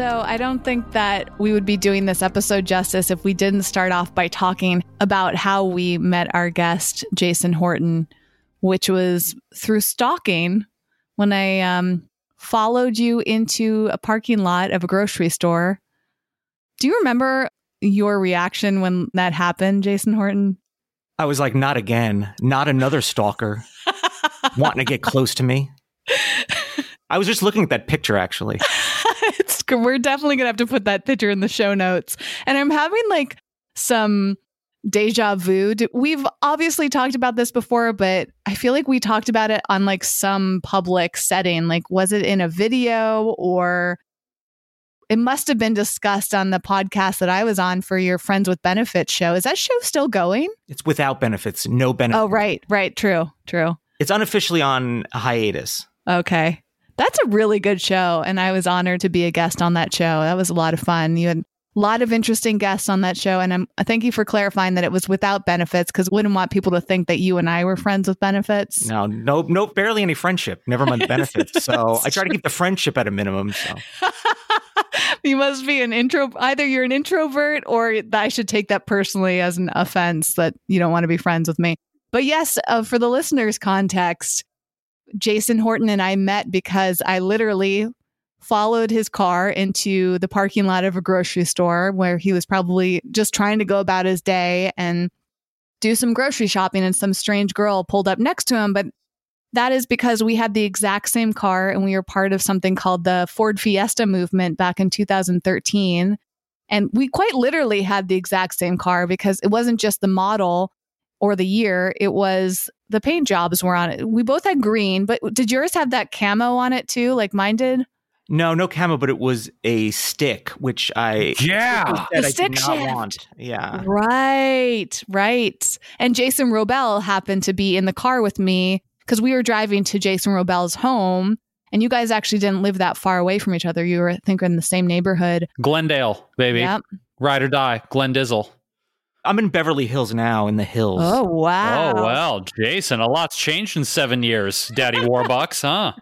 So, I don't think that we would be doing this episode justice if we didn't start off by talking about how we met our guest, Jason Horton, which was through stalking when I um, followed you into a parking lot of a grocery store. Do you remember your reaction when that happened, Jason Horton? I was like, not again, not another stalker wanting to get close to me. I was just looking at that picture actually. It's, we're definitely going to have to put that picture in the show notes. And I'm having like some deja vu. We've obviously talked about this before, but I feel like we talked about it on like some public setting. Like, was it in a video or it must have been discussed on the podcast that I was on for your Friends with Benefits show. Is that show still going? It's without benefits, no benefits. Oh, right, right. True, true. It's unofficially on hiatus. Okay. That's a really good show. And I was honored to be a guest on that show. That was a lot of fun. You had a lot of interesting guests on that show. And I'm, I thank you for clarifying that it was without benefits because wouldn't want people to think that you and I were friends with benefits. No, no, no, barely any friendship, never mind benefits. so I try to keep the friendship at a minimum. So. you must be an intro. Either you're an introvert, or I should take that personally as an offense that you don't want to be friends with me. But yes, uh, for the listeners' context, Jason Horton and I met because I literally followed his car into the parking lot of a grocery store where he was probably just trying to go about his day and do some grocery shopping and some strange girl pulled up next to him but that is because we had the exact same car and we were part of something called the Ford Fiesta movement back in 2013. And we quite literally had the exact same car because it wasn't just the model or the year, it was the paint jobs were on it. We both had green, but did yours have that camo on it too, like mine did? No, no camo, but it was a stick, which I yeah, the stick shift. Want. Yeah, right, right. And Jason Wrobel happened to be in the car with me because we were driving to Jason Wrobel's home and you guys actually didn't live that far away from each other. You were, I think, in the same neighborhood. Glendale, baby. Yep. Ride or die. Glen Dizzle. I'm in Beverly Hills now, in the hills. Oh, wow. Oh, well, Jason, a lot's changed in seven years, Daddy Warbucks, huh?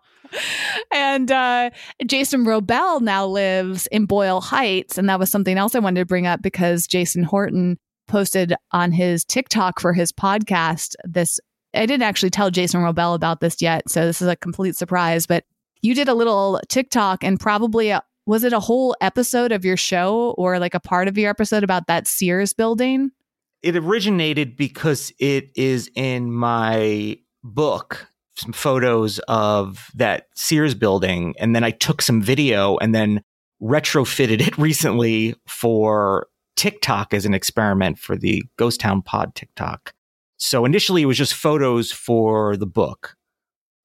and uh, Jason Wrobel now lives in Boyle Heights. And that was something else I wanted to bring up because Jason Horton posted on his TikTok for his podcast this I didn't actually tell Jason Wrobel about this yet, so this is a complete surprise. But you did a little TikTok and probably a, was it a whole episode of your show or like a part of your episode about that Sears building? It originated because it is in my book, some photos of that Sears building, and then I took some video and then retrofitted it recently for TikTok as an experiment for the Ghost Town Pod TikTok. So initially it was just photos for the book.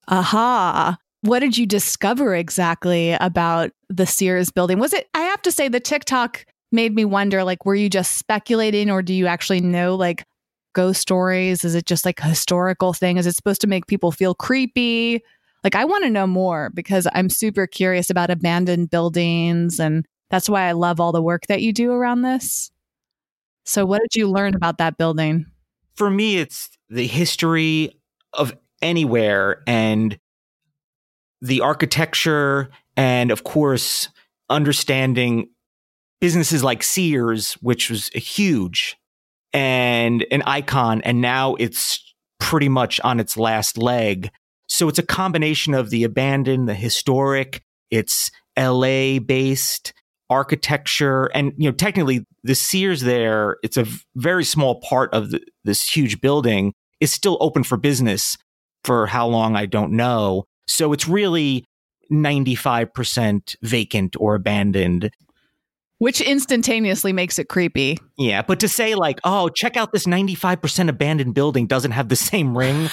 Aha. What did you discover exactly about the Sears building? Was it, I have to say, the TikTok made me wonder like, were you just speculating or do you actually know like ghost stories? Is it just like a historical thing? Is it supposed to make people feel creepy? Like, I want to know more because I'm super curious about abandoned buildings. And that's why I love all the work that you do around this. So, what did you learn about that building? for me, it's the history of anywhere and the architecture, and of course, understanding businesses like Sears, which was huge and an icon, and now it's pretty much on its last leg. So it's a combination of the abandoned, the historic, it's LA based, architecture and you know technically the Sears there it's a very small part of the, this huge building is still open for business for how long I don't know so it's really 95% vacant or abandoned which instantaneously makes it creepy. Yeah, but to say like, "Oh, check out this 95% abandoned building doesn't have the same ring."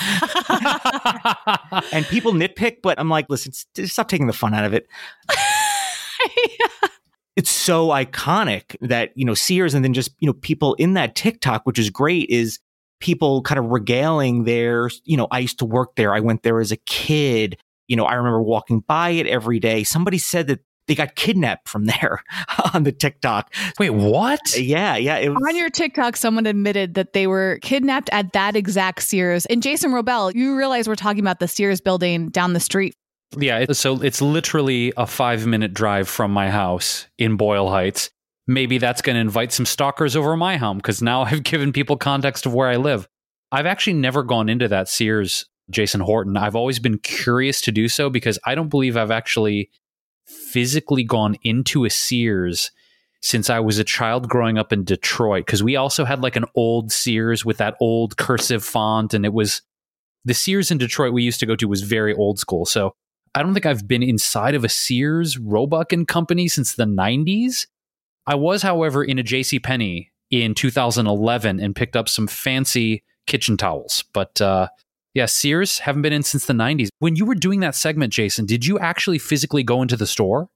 and people nitpick, but I'm like, "Listen, stop taking the fun out of it." yeah. it's so iconic that, you know, Sears and then just, you know, people in that TikTok, which is great, is people kind of regaling their, you know, I used to work there. I went there as a kid. You know, I remember walking by it every day. Somebody said that they got kidnapped from there on the TikTok. Wait, what? Yeah, yeah. It was, On your TikTok, someone admitted that they were kidnapped at that exact Sears. And Jason Wrobel, you realize we're talking about the Sears building down the street. Yeah, so it's literally a five minute drive from my house in Boyle Heights. Maybe that's going to invite some stalkers over my home because now I've given people context of where I live. I've actually never gone into that Sears Jason Horton. I've always been curious to do so because I don't believe I've actually physically gone into a Sears since I was a child growing up in Detroit because we also had like an old Sears with that old cursive font and it was the Sears in Detroit we used to go to was very old school. So I don't think I've been inside of a Sears Roebuck and Company since the 90s. I was, however, in a J.C. Penney in 2011 and picked up some fancy kitchen towels. But uh, yeah, Sears haven't been in since the 90s. When you were doing that segment, Jason, did you actually physically go into the store?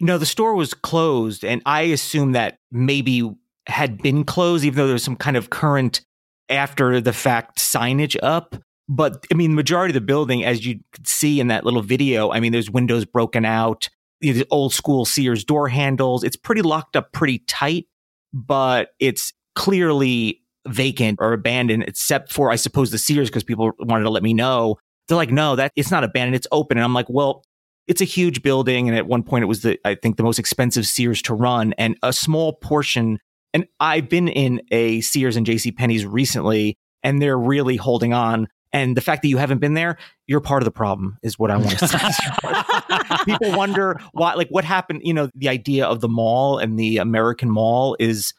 no, the store was closed, and I assume that maybe had been closed, even though there was some kind of current after the fact signage up. But I mean, the majority of the building, as you could see in that little video, I mean, there's windows broken out, you know, the old school Sears door handles. It's pretty locked up pretty tight, but it's clearly vacant or abandoned, except for, I suppose, the Sears, because people wanted to let me know. They're like, no, that it's not abandoned, it's open. And I'm like, well, it's a huge building. And at one point it was the, I think the most expensive Sears to run and a small portion. And I've been in a Sears and JC Penney's recently and they're really holding on. And the fact that you haven't been there, you're part of the problem is what I want to say. People wonder why, like what happened, you know, the idea of the mall and the American mall is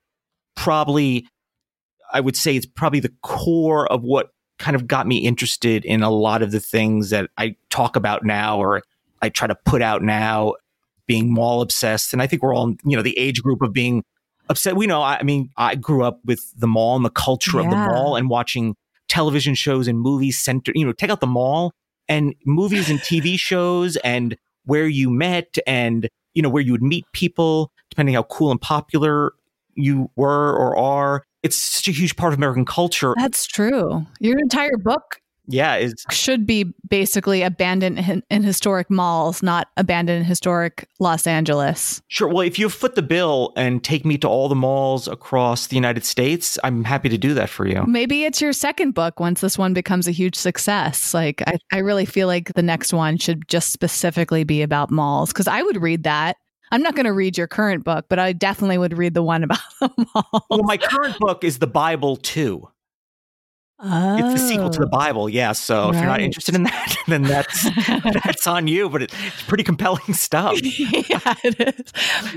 probably, I would say it's probably the core of what kind of got me interested in a lot of the things that I talk about now or I try to put out now, being mall obsessed. And I think we're all, you know, the age group of being upset. We know, I, I mean, I grew up with the mall and the culture of the mall and watching television shows and movies center, you know, take out the mall and movies and TV shows and where you met and, you know, where you would meet people, depending how cool and popular you were or are. It's such a huge part of American culture. That's true. Your entire book Yeah, is should be basically abandoned in, in historic malls, not abandoned in historic Los Angeles. Sure. Well, if you foot the bill and take me to all the malls across the United States, I'm happy to do that for you. Maybe it's your second book once this one becomes a huge success. Like, I, I really feel like the next one should just specifically be about malls because I would read that. I'm not going to read your current book, but I definitely would read the one about the mall. Well, my current book is the Bible too. It's the sequel to the oh. Bible, yeah. So if you're not Oh. Interested in that, then that's that's on you. But it's pretty compelling stuff. yeah, it is.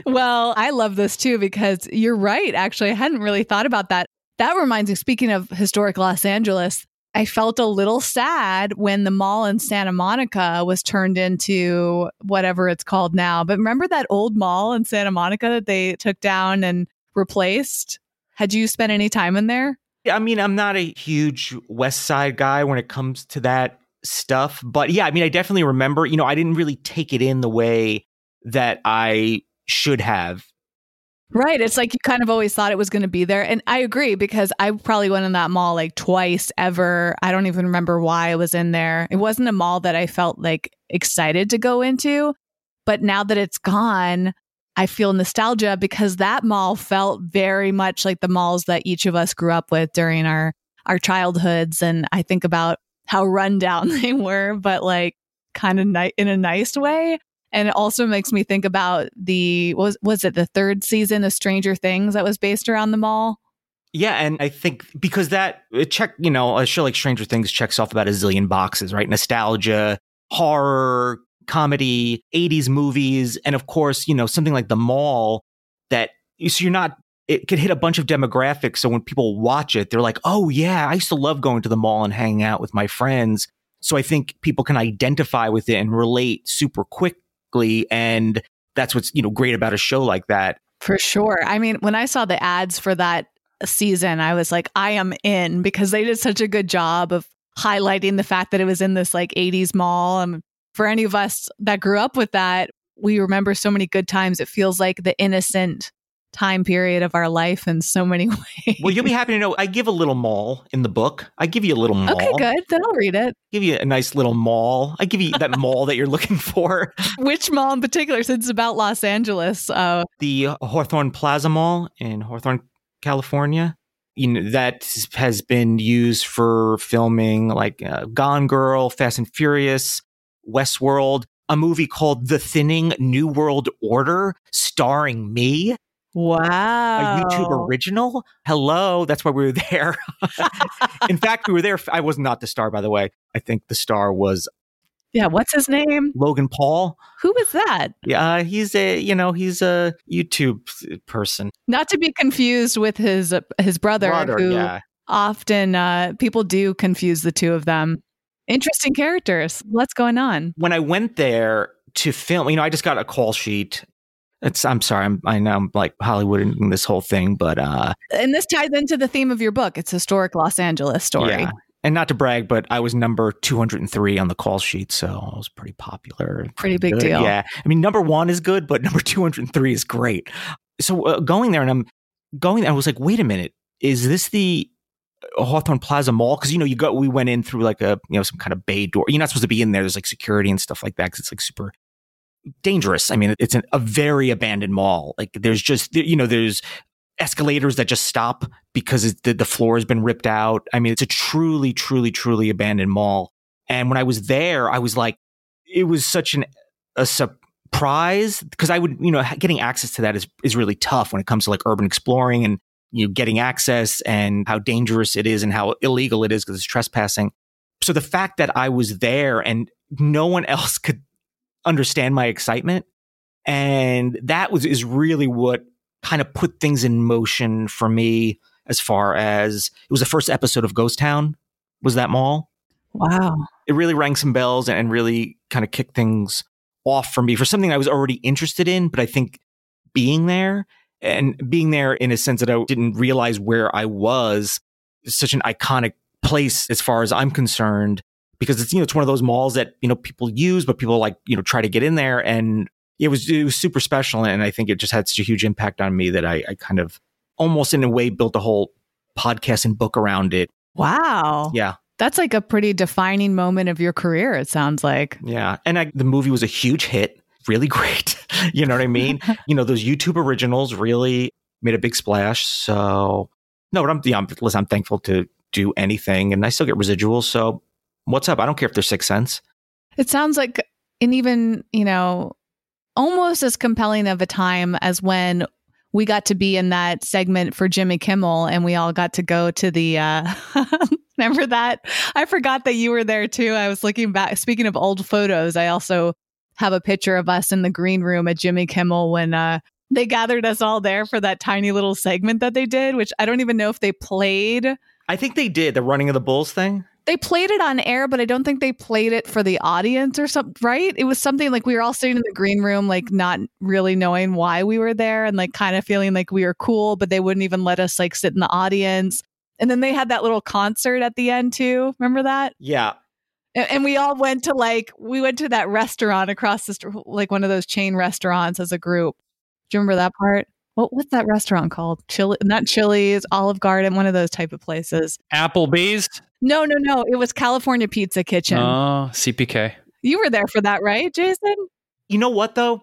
Well, I love this too because you're right. Actually, I hadn't really thought about that. That reminds me, speaking of historic Los Angeles, I felt a little sad when the mall in Santa Monica was turned into whatever it's called now. But remember that old mall in Santa Monica that they took down and replaced? Had you spent any time in there? I mean, I'm not a huge West Side guy when it comes to that stuff, but yeah, I mean, I definitely remember. You know, I didn't really take it in the way that I should have. Right. It's like you kind of always thought it was going to be there. And I agree because I probably went in that mall like twice ever. I don't even remember why I was in there. It wasn't a mall that I felt like excited to go into. But now that it's gone, I feel nostalgia because that mall felt very much like the malls that each of us grew up with during our our childhoods and I think about how rundown they were but like kind of ni- in a nice way and it also makes me think about the was was it the third season of Stranger Things that was based around the mall? Yeah, and I think because that check, you know, a show like Stranger Things checks off about a zillion boxes, right? Nostalgia, horror, comedy, 80s movies, and of course, you know, something like The Mall that so you're not it could hit a bunch of demographics. So when people watch it, they're like, "Oh yeah, I used to love going to the mall and hanging out with my friends." So I think people can identify with it and relate super quickly, and that's what's you know great about a show like that. For sure. I mean, when I saw the ads for that season, I was like, I am in because they did such a good job of highlighting the fact that it was in this like 80s mall. And for any of us that grew up with that, we remember so many good times. It feels like the innocent time period of our life in so many ways. Well, you'll be happy to know I give a little mall in the book. I give you a little mall. Okay, good. Then I'll read it. Give you a nice little mall. I give you that mall that you're looking for. Which mall in particular, since it's about Los Angeles? Uh, the Hawthorne Plaza Mall in Hawthorne, California. You know, that has been used for filming like uh, Gone Girl, Fast and Furious, Westworld, a movie called The Thinning New World Order, starring me. Wow. A YouTube original? Hello. That's why we were there. In fact, we were there. I was not the star, by the way. I think the star was yeah, what's his name? Logan Paul. Who was that? Yeah, uh, he's a you know he's a YouTube person. Not to be confused with his uh, his brother, Brother, who yeah. often uh, people do confuse the two of them. Interesting characters. What's going on? When I went there to film, you know, I just got a call sheet. It's I'm sorry, I'm I know I'm like Hollywood in this whole thing, but uh And this ties into the theme of your book. It's historic Los Angeles story. yeah. And not to brag, but I was number 203 on the call sheet, so I was pretty popular. Pretty big good. deal. Yeah. I mean, number one is good, but number 203 is great. So uh, going there and I'm going there, I was like, wait a minute, is this the Hawthorne Plaza Mall? Because, you know, you go, we went in through like a, you know, some kind of bay door. You're not supposed to be in there. There's like security and stuff like that because it's like super dangerous. I mean, it's an, a very abandoned mall. Like there's just, you know, there's escalators that just stop because the, the floor has been ripped out. I mean, it's a truly, truly, truly abandoned mall. And when I was there, I was like, it was such an, a surprise because I would, you know, getting access to that is, is really tough when it comes to like urban exploring and, you know, getting access and how dangerous it is and how illegal it is because it's trespassing. So the fact that I was there and no one else could understand my excitement and that was, is really what kind of put things in motion for me as far as it was the first episode of Ghost Town was that mall. Wow. It really rang some bells and really kind of kicked things off for me for something I was already interested in, but I think being there and being there in a sense that I didn't realize where I was such an iconic place as far as I'm concerned because it's you know it's one of those malls that you know people use but people like you know try to get in there and it was it was super special and I think it just had such a huge impact on me that I, I kind of almost in a way built a whole podcast and book around it. Wow. Yeah. That's like a pretty defining moment of your career, it sounds like. Yeah. And I, the movie was a huge hit, really great. you know what I mean? you know, those YouTube originals really made a big splash. So, no, but I'm, yeah, I'm, listen, I'm thankful to do anything and I still get residuals. So, what's up? I don't care if they're six cents. It sounds like an even, you know, almost as compelling of a time as when we got to be in that segment for Jimmy Kimmel and we all got to go to the uh remember that? I forgot that you were there too. I was looking back speaking of old photos, I also have a picture of us in the green room at Jimmy Kimmel when uh they gathered us all there for that tiny little segment that they did, which I don't even know if they played. I think they did the running of the bulls thing. They played it on air, but I don't think they played it for the audience or something, right? It was something like we were all sitting in the green room, like not really knowing why we were there and like kind of feeling like we were cool, but they wouldn't even let us like sit in the audience. And then they had that little concert at the end too. Remember that? Yeah. And, and we all went to like, we went to that restaurant across the street, like one of those chain restaurants as a group. Do you remember that part? What, what's that restaurant called? Chili, not Chili's, Olive Garden, one of those type of places. Applebee's. No, no, no. It was California Pizza Kitchen. Oh, CPK. You were there for that, right, Jason? You know what though?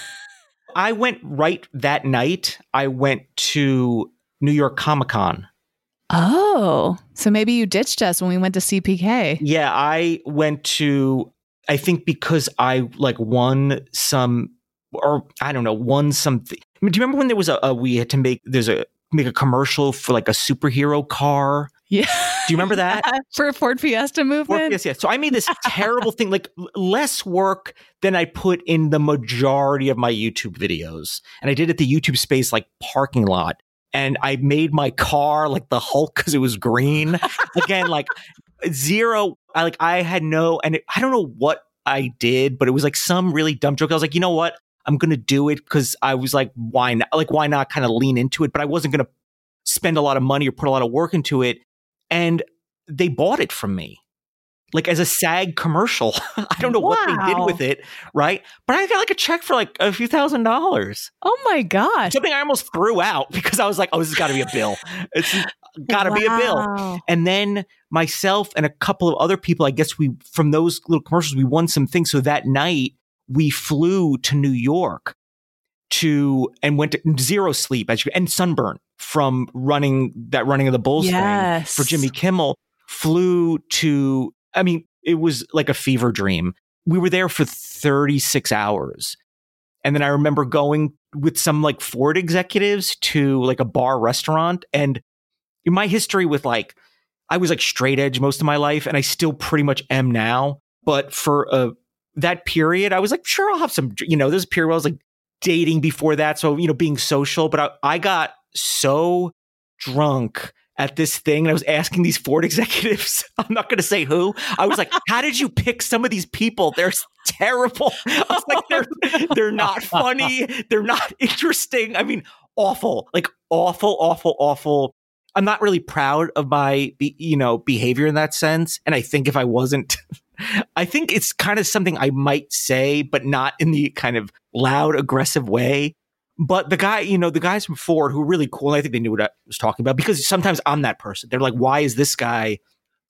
I went right that night. I went to New York Comic Con. Oh, so maybe you ditched us when we went to CPK. Yeah, I went to I think because I like won some or I don't know, won something. I mean, do you remember when there was a, a we had to make there's a make a commercial for like a superhero car? Yeah. Do you remember that? for a Ford Fiesta movement? Work, yes, yes. So I made this terrible thing, like less work than I put in the majority of my YouTube videos. And I did it the YouTube space like parking lot. And I made my car like the Hulk because it was green. Again, like zero. I like I had no, and it, I don't know what I did, but it was like some really dumb joke. I was like, you know what? I'm gonna do it because I was like, why not? Like, why not kind of lean into it? But I wasn't gonna spend a lot of money or put a lot of work into it. And they bought it from me. Like as a SAG commercial. I don't know what they did with it, right? But I got like a check for like a few thousand dollars. Oh my gosh. Something I almost threw out because I was like, oh, this has got to be a bill. It's got to be a bill. And then myself and a couple of other people, I guess we, from those little commercials, we won some things. So that night we flew to New York to, and went to zero sleep as you, and sunburn from running that running of the Bulls thing for Jimmy Kimmel, flew to, I mean, it was like a fever dream. We were there for 36 hours. And then I remember going with some like Ford executives to like a bar restaurant. And in my history with like, I was like straight edge most of my life, and I still pretty much am now. But for uh, that period, I was like, sure, I'll have some, you know, this period where I was like dating before that. So, you know, being social. But I, I got so drunk at this thing and I was asking these Ford executives, I'm not going to say who. I was like, how did you pick some of these people? They're terrible. I was like, they're, they're not funny. They're not interesting. I mean, awful, like awful, awful, awful. I'm not really proud of my, you know, behavior in that sense. And I think if I wasn't, I think it's kind of something I might say, but not in the kind of loud, aggressive way. But the guy, you know, the guys from Ford who were really cool, I think they knew what I was talking about because sometimes I'm that person. They're like, why is this guy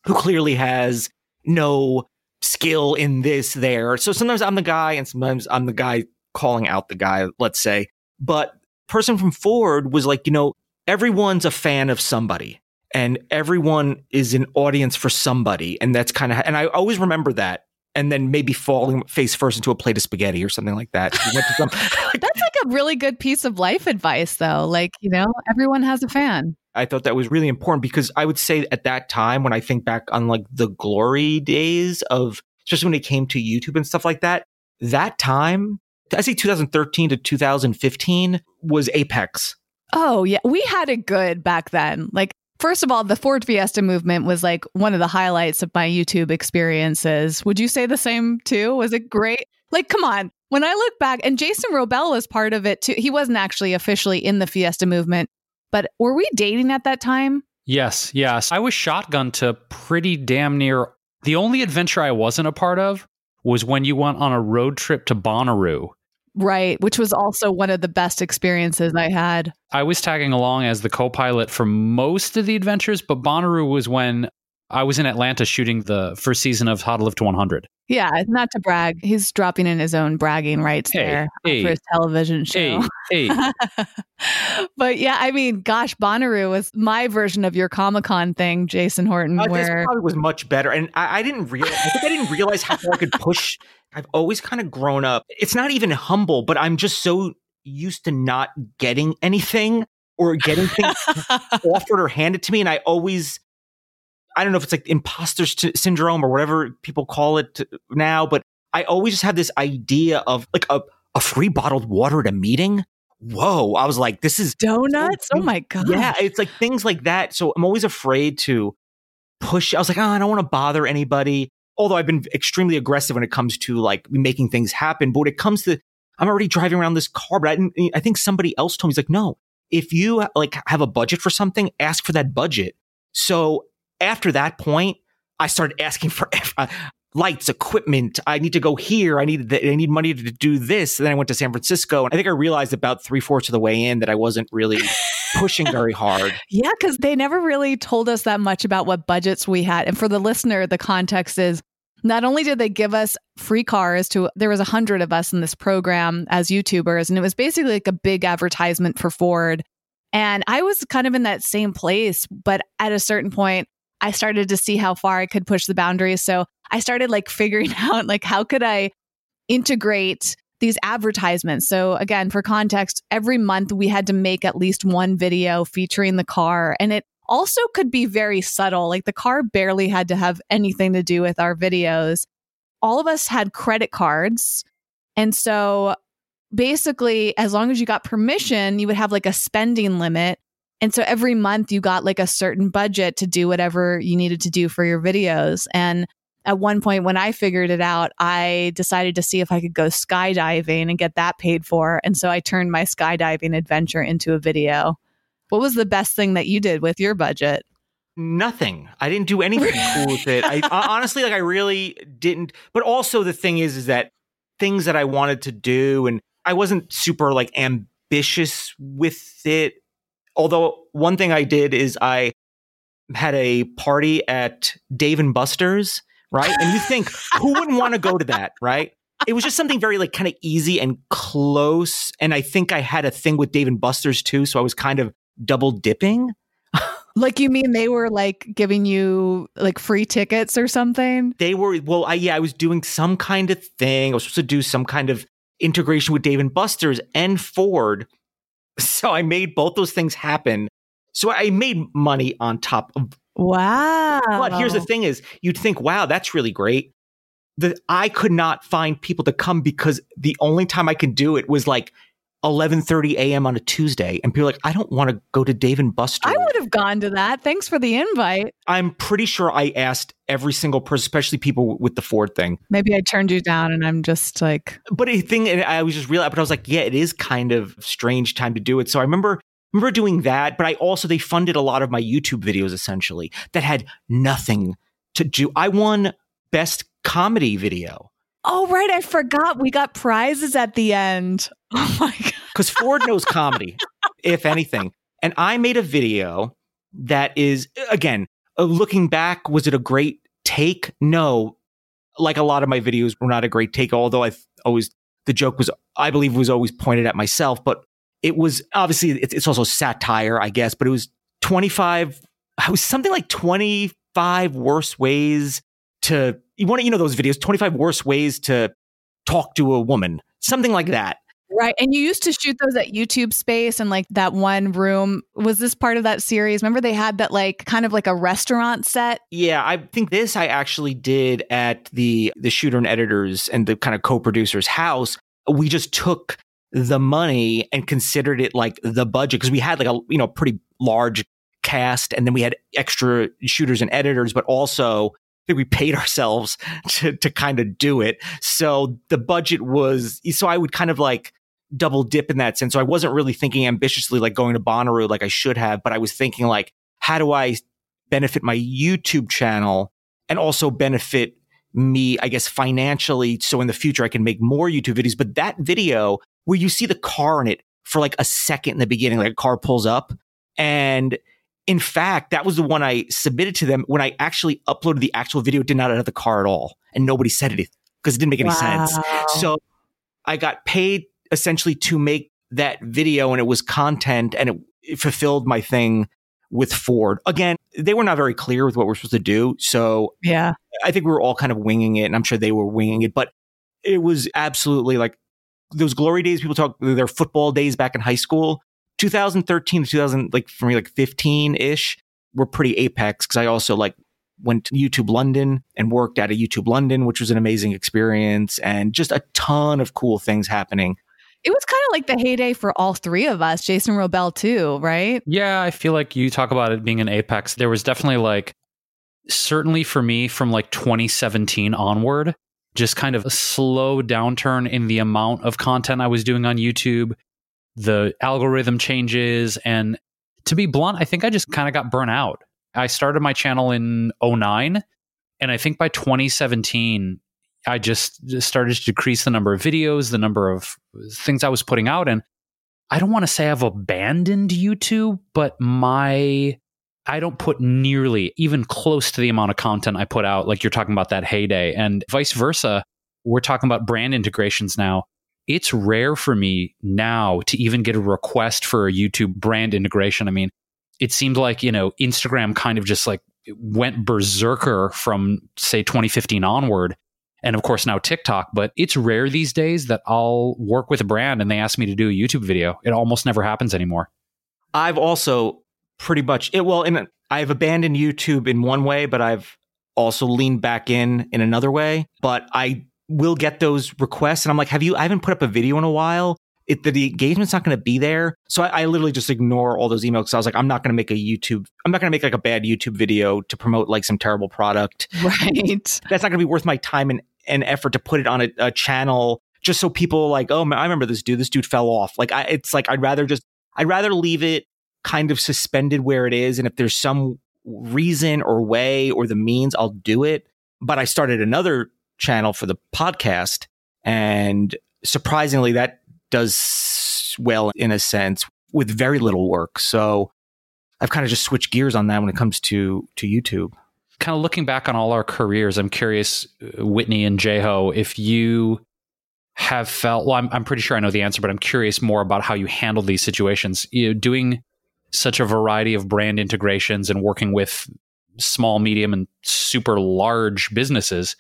who clearly has no skill in this there? So sometimes I'm the guy, and sometimes I'm the guy calling out the guy, let's say. But person from Ford was like, you know, everyone's a fan of somebody and everyone is an audience for somebody. And that's kind of, and I always remember that. And then maybe falling face first into a plate of spaghetti or something like that. We went to some- That's like a really good piece of life advice, though. Like, you know, everyone has a fan. I thought that was really important because I would say at that time, when I think back on like the glory days of, especially when it came to YouTube and stuff like that, that time, I say 2013 to 2015 was apex. Oh, yeah. We had it good back then. Like, first of all, the Ford Fiesta movement was like one of the highlights of my YouTube experiences. Would you say the same too? Was it great? Like, come on. When I look back, and Jason Wrobel was part of it too. He wasn't actually officially in the Fiesta movement, but were we dating at that time? Yes, yes. I was shotgun to pretty damn near. The only adventure I wasn't a part of was when you went on a road trip to Bonnaroo. Right. Which was also one of the best experiences I had. I was tagging along as the co pilot for most of the adventures, but Bonnaroo was when I was in Atlanta shooting the first season of How to Live to 100. Yeah. Not to brag. He's dropping in his own bragging rights Hey, there hey, for his television show. Hey, hey. but yeah, I mean, gosh, Bonnaroo was my version of your Comic Con thing, Jason Horton, Uh, this where probably was much better, and I, I didn't realize. I think I didn't realize how far I could push. I've always kind of grown up. It's not even humble, but I'm just so used to not getting anything or getting things offered or handed to me, and I always. I don't know if it's like imposter syndrome or whatever people call it now, but I always just have this idea of like a, a free bottled water at a meeting. Whoa. I was like, this is donuts. Oh my god! yeah, it's like things like that. So I'm always afraid to push. I was like, oh, I don't want to bother anybody. Although I've been extremely aggressive when it comes to like making things happen. But when it comes to, I'm already driving around this car. But I, didn't, I think somebody else told me, he's like, no, if you like have a budget for something, ask for that budget. So after that point, I started asking for uh, lights, equipment. I need to go here. I need th- I need money to do this. And then I went to San Francisco, and I think I realized about three fourths of the way in that I wasn't really pushing very hard. Yeah, because they never really told us that much about what budgets we had. And for the listener, the context is not only did they give us free cars to there was a hundred of us in this program as YouTubers, and it was basically like a big advertisement for Ford. And I was kind of in that same place, but at a certain point, I started to see how far I could push the boundaries. So I started like figuring out like how could I integrate these advertisements. So again, for context, every month we had to make at least one video featuring the car and it also could be very subtle. Like the car barely had to have anything to do with our videos. All of us had credit cards. And so basically, as long as you got permission, you would have like a spending limit. And so every month you got like a certain budget to do whatever you needed to do for your videos. And at one point when I figured it out, I decided to see if I could go skydiving and get that paid for. And so I turned my skydiving adventure into a video. What was the best thing that you did with your budget? nothing. I didn't do anything cool with it. I honestly like I really didn't. But also the thing is is that things that I wanted to do and I wasn't super like ambitious with it. Although one thing I did is I had a party at Dave and Buster's, right? And you think who wouldn't want to go to that, right? It was just something very like kind of easy and close. And I think I had a thing with Dave and Buster's too, so I was kind of double dipping. Like you mean they were like giving you like free tickets or something? They were well, I yeah, I was doing some kind of thing. I was supposed to do some kind of integration with Dave and Buster's and Ford. So I made both those things happen. So I made money on top of Wow. But here's the thing is you'd think, wow, that's really great. The I could not find people to come because the only time I could do it was like 11:30 a.m. on a Tuesday, and people are like, I don't want to go to Dave and Buster. I would have gone to that. Thanks for the invite. I'm pretty sure I asked every single person, especially people with the Ford thing. Maybe I turned you down, and I'm just like, But a thing, and I was just real, but I was like, yeah, it is kind of strange time to do it. So I remember remember doing that, but I also they funded a lot of my YouTube videos essentially that had nothing to do. I won best comedy video. Oh right, I forgot we got prizes at the end. Oh my god. because Ford knows comedy, if anything. And I made a video that is, again, looking back, was it a great take? No. Like a lot of my videos were not a great take, although I always, the joke was, I believe, was always pointed at myself. But it was obviously, it's, it's also satire, I guess, but it was 25, it was something like 25 worst ways to, you want to, you know, those videos, 25 worst ways to talk to a woman, something like that. Right. And you used to shoot those at YouTube space and like that one room. Was this part of that series? Remember they had that like kind of like a restaurant set? Yeah, I think this I actually did at the the shooter and editors and the kind of co-producer's house. We just took the money and considered it like the budget because we had like a you know pretty large cast and then we had extra shooters and editors, but also think we paid ourselves to to kind of do it. So the budget was so I would kind of like double dip in that sense. So I wasn't really thinking ambitiously like going to Bonnaroo like I should have, but I was thinking like, how do I benefit my YouTube channel and also benefit me, I guess, financially. So in the future, I can make more YouTube videos. But that video where you see the car in it for like a second in the beginning, like a car pulls up. And in fact, that was the one I submitted to them when I actually uploaded the actual video. It did not have the car at all. And nobody said anything because it didn't make any Wow. sense. So I got paid essentially to make that video and it was content and it, it fulfilled my thing with Ford. Again, they were not very clear with what we're supposed to do. So Yeah. I think we were all kind of winging it and I'm sure they were winging it, but it was absolutely like those glory days people talk their football days back in high school. 2013 to 2000 like for me like 15 ish were pretty apex because I also like went to YouTube London and worked at a YouTube London, which was an amazing experience and just a ton of cool things happening. It was kind of like the heyday for all three of us, Jason Wrobel too, right? Yeah, I feel like you talk about it being an apex. There was definitely like, certainly for me from like 2017 onward, just kind of a slow downturn in the amount of content I was doing on YouTube, the algorithm changes. And to be blunt, I think I just kind of got burnt out. I started my channel in 09. And I think by 2017, I just just started to decrease the number of videos, the number of things I was putting out. And I don't want to say I've abandoned YouTube, but my I don't put nearly even close to the amount of content I put out. Like you're talking about that heyday, and vice versa. We're talking about brand integrations now. It's rare for me now to even get a request for a YouTube brand integration. I mean, it seemed like you know Instagram kind of just like went berserker from say 2015 onward and of course now TikTok, but it's rare these days that I'll work with a brand and they ask me to do a YouTube video. It almost never happens anymore. I've also pretty much it well in I've abandoned YouTube in one way, but I've also leaned back in in another way. But I will get those requests, and I'm like, "Have you? I haven't put up a video in a while. It, the, the engagement's not going to be there." So I, I literally just ignore all those emails. 'cause I was like, "I'm not going to make a YouTube. I'm not going to make like a bad YouTube video to promote like some terrible product. Right. That's not going to be worth my time and, and effort to put it on a, a channel just so people like, oh, man, I remember this dude. This dude fell off. Like, I, it's like I'd rather just I'd rather leave it kind of suspended where it is. And if there's some reason or way or the means, I'll do it. But I started another channel for the podcast and surprisingly that does well in a sense with very little work. So I've kind of just switched gears on that when it comes to to YouTube. Kind of looking back on all our careers, I'm curious, uh, Whitney and Jeho, if you have felt well, I'm, I'm pretty sure I know the answer, but I'm curious more about how you handle these situations. You know, doing such a variety of brand integrations and working with small, medium, and super large businesses.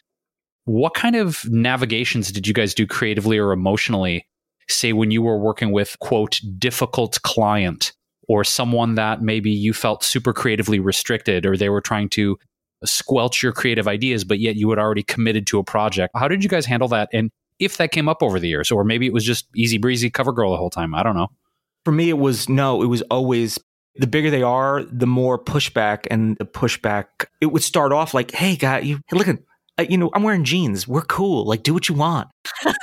What kind of navigations did you guys do creatively or emotionally, say, when you were working with, quote, difficult client or someone that maybe you felt super creatively restricted or they were trying to squelch your creative ideas, but yet you had already committed to a project? How did you guys handle that? And if that came up over the years, or maybe it was just easy breezy cover girl the whole time. I don't know. For me, it was no, it was always the bigger they are, the more pushback and the pushback. It would start off like, "Hey, guy, you hey, look at Uh, you know, I'm wearing jeans. We're cool. Like, do what you want."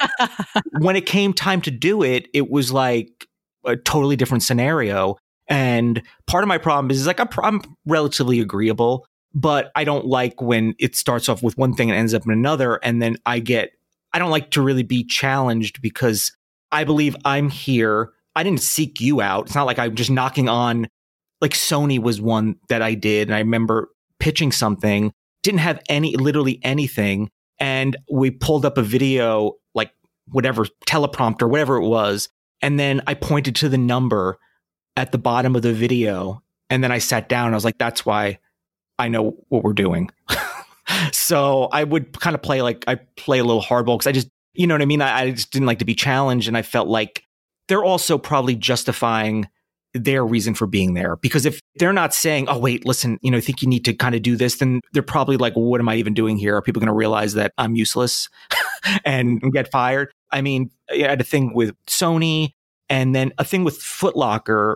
when it came time to do it, it was like a totally different scenario. And part of my problem is, is like I'm, I'm relatively agreeable, but I don't like when it starts off with one thing and ends up in another, and then I get I don't like to really be challenged because I believe I'm here. I didn't seek you out. It's not like I'm just knocking on like Sony was one that I did. And I remember pitching something, didn't have any, literally anything. And we pulled up a video, like whatever teleprompter, whatever it was. And then I pointed to the number at the bottom of the video. And then I sat down. I was like, that's why I know what we're doing. so I would kind of play like I play a little hardball because I just, you know what I mean? I, I just didn't like to be challenged. And I felt like they're also probably justifying their reason for being there. Because if they're not saying, oh, wait, listen, you know, I think you need to kind of do this, then they're probably like, well, what am I even doing here? Are people going to realize that I'm useless and get fired? I mean, I had a thing with Sony and then a thing with Footlocker,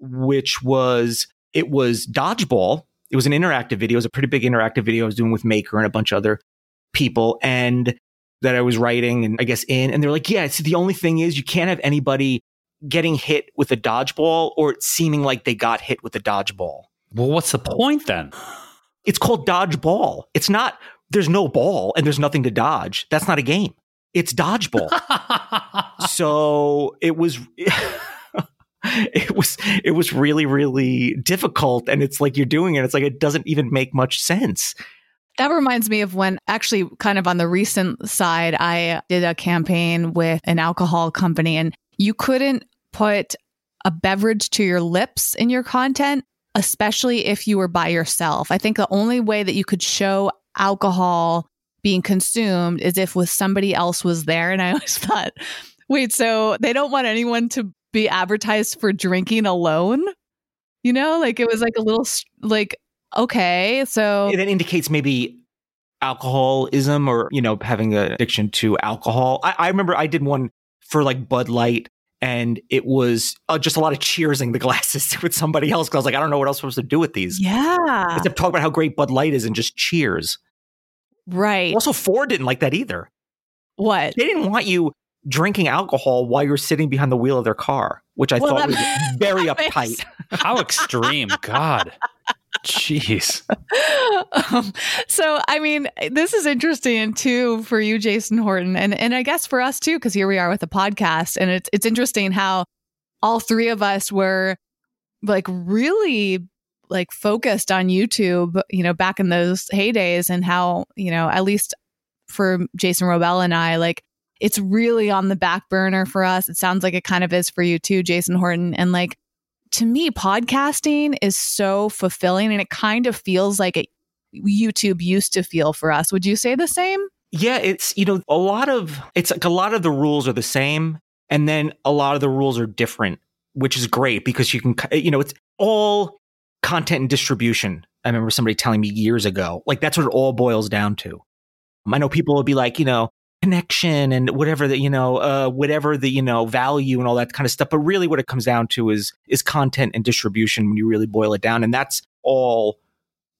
which was, it was dodgeball. It was an interactive video. It was a pretty big interactive video I was doing with Maker and a bunch of other people. And that I was writing and I guess in, and they're like, yeah, it's the only thing is you can't have anybody getting hit with a dodgeball or seeming like they got hit with a dodgeball. Well, what's the point then? It's called dodgeball. It's not, there's no ball and there's nothing to dodge. That's not a game. It's dodgeball. so it was. it was it was really really difficult and it's like you're doing it it's like it doesn't even make much sense that reminds me of when actually kind of on the recent side i did a campaign with an alcohol company and you couldn't put a beverage to your lips in your content, especially if you were by yourself. I think the only way that you could show alcohol being consumed is if with somebody else was there. And I always thought, wait, so they don't want anyone to be advertised for drinking alone? You know, like it was like a little like, okay, so. It indicates maybe alcoholism or, you know, having an addiction to alcohol. I, I remember I did one for like Bud Light and it was uh, just a lot of cheersing the glasses with somebody else because I was like, I don't know what else I'm supposed to do with these. Yeah. Except talk about how great Bud Light is and just cheers. Right. Also, Ford didn't like that either. What? They didn't want you drinking alcohol while you're sitting behind the wheel of their car, which I well, thought was very uptight. How extreme. God. Jeez. Um, so, I mean, this is interesting too for you, Jason Horton, and and I guess for us too, because here we are with a podcast, and it's it's interesting how all three of us were like really like focused on YouTube, you know, back in those heydays, and how you know at least for Jason Wrobel and I, like it's really on the back burner for us. It sounds like it kind of is for you too, Jason Horton, and like to me, podcasting is so fulfilling and it kind of feels like it, YouTube used to feel for us. Would you say the same? Yeah, it's, you know, a lot of, it's like a lot of the rules are the same. And then a lot of the rules are different, which is great because you can, you know, it's all content and distribution. I remember somebody telling me years ago, like that's what it all boils down to. I know people will be like, you know, connection and whatever the you know uh, whatever the you know value and all that kind of stuff. But really what it comes down to is is content and distribution when you really boil it down. And that's all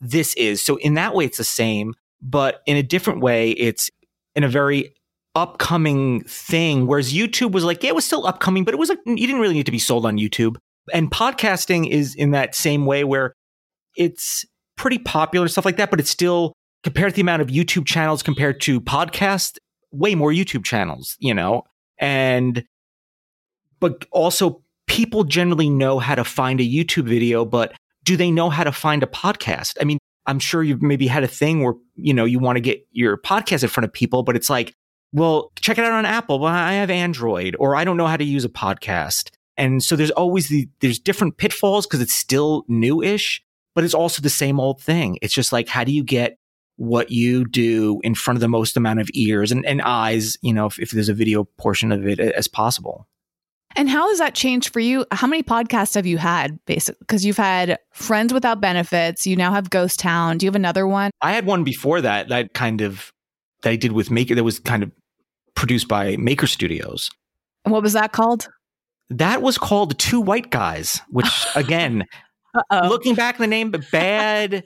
this is. So in that way it's the same but in a different way it's in a very upcoming thing. Whereas youtube was like yeah it was still upcoming but it was like you didn't really need to be sold on youtube. And podcasting is in that same way where it's pretty popular stuff like that, but it's still compared to the amount of YouTube channels compared to podcasts, way more YouTube channels, you know? And, but also people generally know how to find a YouTube video, but do they know how to find a podcast? I mean, I'm sure you've maybe had a thing where, you know, you want to get your podcast in front of people, but it's like, well, check it out on Apple. Well, I have Android or I don't know how to use a podcast. And so there's always the, there's different pitfalls because it's still newish, but it's also the same old thing. It's just like, how do you get what you do in front of the most amount of ears and, and eyes, you know, if, if there's a video portion of it as possible? And how has that changed for you? How many podcasts have you had, basically? Because you've had Friends Without Benefits. You now have Ghost Town. Do you have another one? I had one before that that kind of that I did with Maker that was kind of produced by Maker Studios. And what was that called? That was called Two White Guys, which again, Uh-oh. looking back, the name but bad.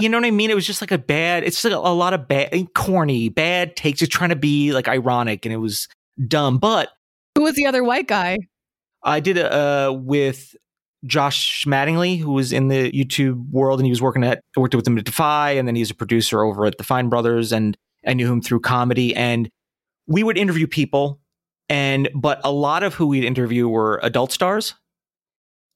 You know what I mean? It was just like a bad. It's like a, a lot of bad, corny, bad takes. Just trying to be like ironic, and it was dumb. But Who was the other white guy? I did uh, with Josh Mattingly, who was in the YouTube world, and he was working at worked with him at Defy, and then he's a producer over at the Fine Brothers, and I knew him through comedy, and we would interview people, and but a lot of who we'd interview were adult stars,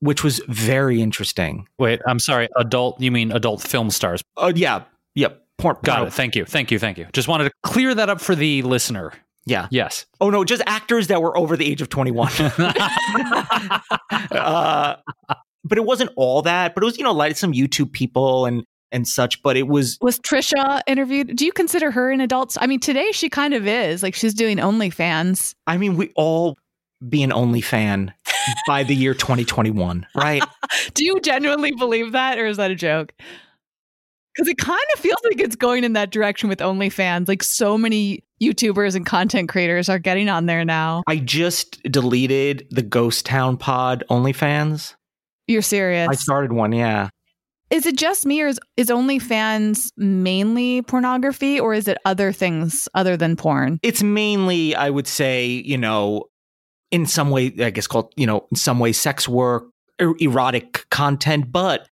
which was very interesting. Wait, I'm sorry. Adult, you mean adult film stars? Oh yeah, yep. Porn, Got porno. it. Thank you. Thank you. Thank you. Just wanted to clear that up for the listener. Yeah. Yes. Oh no, just actors that were over the age of twenty one. uh, but it wasn't all that. But it was you know like some YouTube people and and such. But it was Was Trisha interviewed? Do you consider her an adult? I mean, today she kind of is. Like she's doing OnlyFans. I mean we all be an only fan by the year twenty twenty one, right? Do you genuinely believe that, or is that a joke? Because it kind of feels like it's going in that direction with OnlyFans. Like so many YouTubers and content creators are getting on there now. I just deleted the Ghost Town Pod OnlyFans. You're serious? I started one, yeah. Is it just me, or is, is OnlyFans mainly pornography, or is it other things other than porn? It's mainly, I would say, you know, in some way, I guess called, you know, in some way, sex work, er- erotic content, but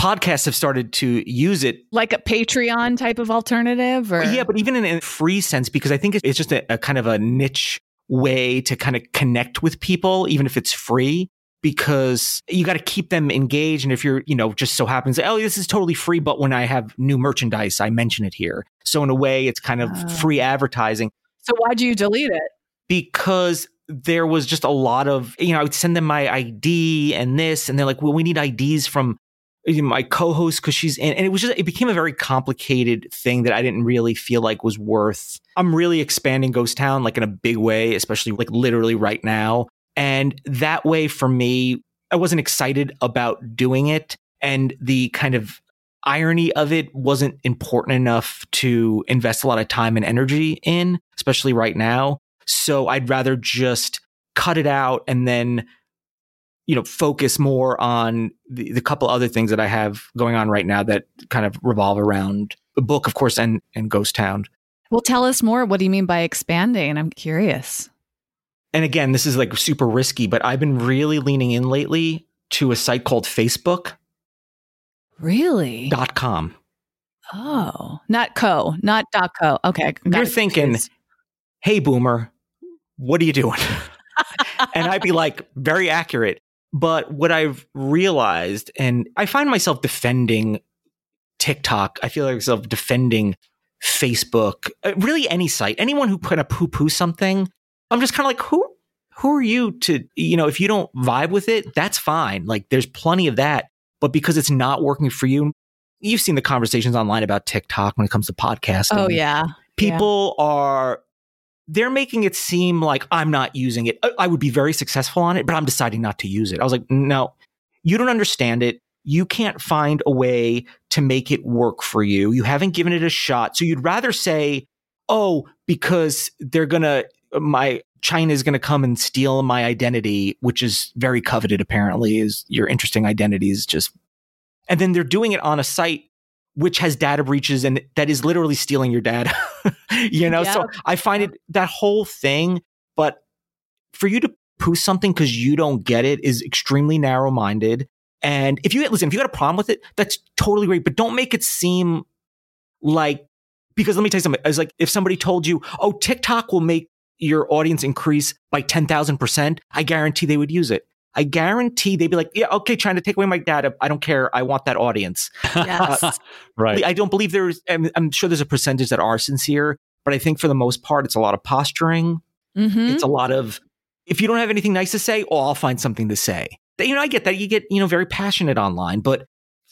podcasts have started to use it. Like a Patreon type of alternative, or Yeah, but even in a free sense, because I think it's just a, a kind of a niche way to kind of connect with people, even if it's free. Because you got to keep them engaged. And if you're, you know, just so happens, oh, this is totally free, but when I have new merchandise, I mention it here. So in a way, it's kind of Oh. free advertising. so why do you delete it? because there was just a lot of you know I would send them my ID and this and they're like well we need IDs from my co-host because she's in and it was just it became a very complicated thing that I didn't really feel like was worth I'm really expanding Ghost Town like in a big way especially like literally right now and that way for me I wasn't excited about doing it and the kind of irony of it wasn't important enough to invest a lot of time and energy in especially right now so I'd rather just cut it out and then, you know, focus more on the, the couple other things that I have going on right now that kind of revolve around the book, of course, and, and Ghost Town. Well, tell us more. What do you mean by expanding? I'm curious. And again, this is like super risky, but I've been really leaning in lately to a site called Facebook. Really? Dot com. Oh, not co, not dot co. Okay, You're thinking. Hey, boomer, what are you doing? and I'd be like, very accurate. But what I've realized, and I find myself defending TikTok, I feel like myself defending Facebook, uh, really any site, anyone who kind of poo poo something. I'm just kind of like, who, who are you to, you know, if you don't vibe with it, that's fine. Like there's plenty of that. But because it's not working for you, you've seen the conversations online about TikTok when it comes to podcasting Oh yeah. people are they're making it seem like I'm not using it. I- would be very successful on it, but I'm deciding not to use it. I was like, no, you don't understand it. You can't find a way to make it work for you. You haven't given it a shot. So you'd rather say, oh, because they're going to, my China's going to come and steal my identity, which is very coveted, apparently, is your interesting identity is just, and then they're doing it on a site which has data breaches and that is literally stealing your data. you know, so I find it that whole thing, but for you to post something because you don't get it is extremely narrow minded. And if you listen, if you got a problem with it, that's totally great, but don't make it seem like because let me tell you something. It's like if somebody told you, "Oh, TikTok will make your audience increase by ten thousand percent," I guarantee they would use it. I guarantee they'd be like, "Yeah, okay, trying to take away my data. I don't care. I want that audience." Yes. right. I don't believe there's. I'm, I'm sure there's a percentage that are sincere, but I think for the most part, it's a lot of posturing. Mhm. It's a lot of if you don't have anything nice to say, oh, I'll find something to say. You know, I get that. You get, you know, very passionate online, but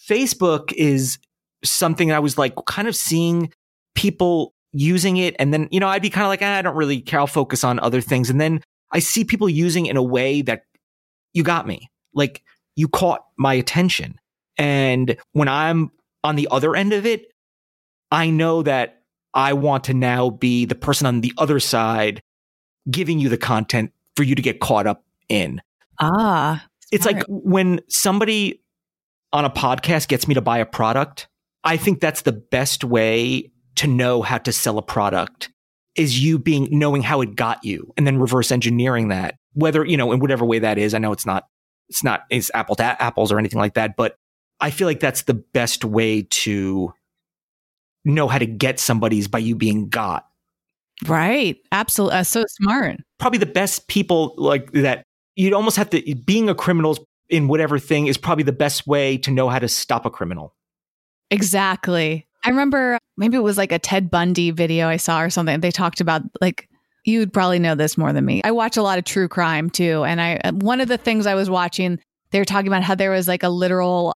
Facebook is something I was like kind of seeing people using it. And then, you know, I'd be kind of like, ah, I don't really care. I'll focus on other things. And then I see people using it in a way that you got me. Like you caught my attention. And when I'm on the other end of it, I know that I want to now be the person on the other side giving you the content for you to get caught up in. ah, It's like when somebody on a podcast gets me to buy a product, I think that's the best way to know how to sell a product is you being knowing how it got you and then reverse engineering that whether you know in whatever way that is i know it's not it's not it's apple to apples or anything like that but i feel like that's the best way to know how to get somebody's by you being got right. Absolutely. Uh, so smart. probably the best people like that you'd almost have to being a criminal in whatever thing is probably the best way to know how to stop a criminal Exactly. I remember maybe it was like a Ted Bundy video I saw or something. They talked about like you'd probably know this more than me. I watch a lot of true crime too, and I one of the things I was watching, they were talking about how there was like a literal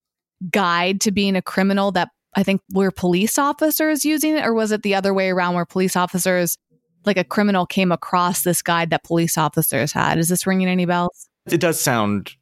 guide to being a criminal that I think were police officers using it, or was it the other way around where police officers like a criminal came across this guide that police officers had? Is this ringing any bells? it does sound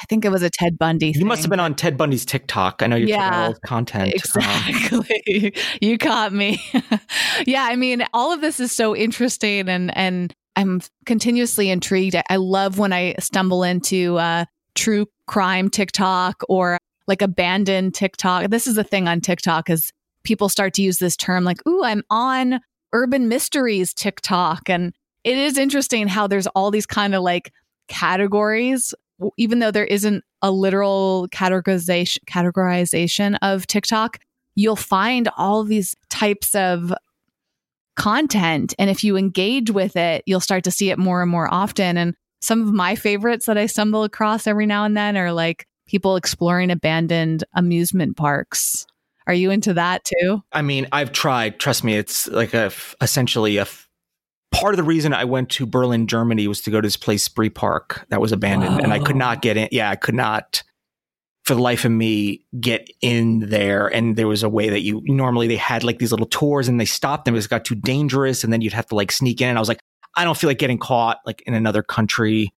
I think it was a Ted Bundy. you must have been on ted bundy's tiktok i know you're Yeah, all his content Um, Exactly. you caught me. yeah, I mean, all of this is so interesting and and I'm continuously intrigued. I love when I stumble into uh true crime TikTok or like abandoned TikTok. This is the thing on TikTok is people start to use this term like, "Ooh, I'm on urban mysteries TikTok." And it is interesting how there's all these kind of like categories even though there isn't a literal categorization categorization of TikTok, you'll find all these types of content and if you engage with it, you'll start to see it more and more often and some of my favorites that I stumble across every now and then are like people exploring abandoned amusement parks. Are you into that too? i mean i've tried trust me it's like a f- essentially a f- part of the reason i went to berlin germany was to go to this place spree park that was abandoned and i could not get in yeah i could not for the life of me get in there and there was a way that you normally they had like these little tours and they stopped them because it got too dangerous and then you'd have to like sneak in and i was like i don't feel like getting caught like in another country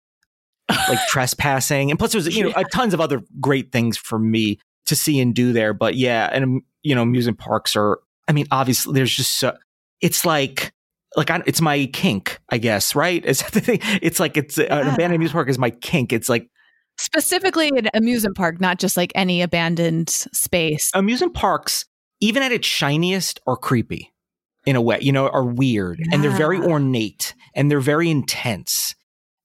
like trespassing. And plus there's you know uh, tons of other great things for me to see and do there but yeah and um, you know amusement parks are i mean obviously there's just so it's like like I, it's my kink i guess right is that the thing it's like it's uh, an abandoned amusement park is my kink it's like Specifically an amusement park, not just like any abandoned space. amusement parks, even at its shiniest, are creepy in a way, you know, are weird and they're very ornate and they're very intense.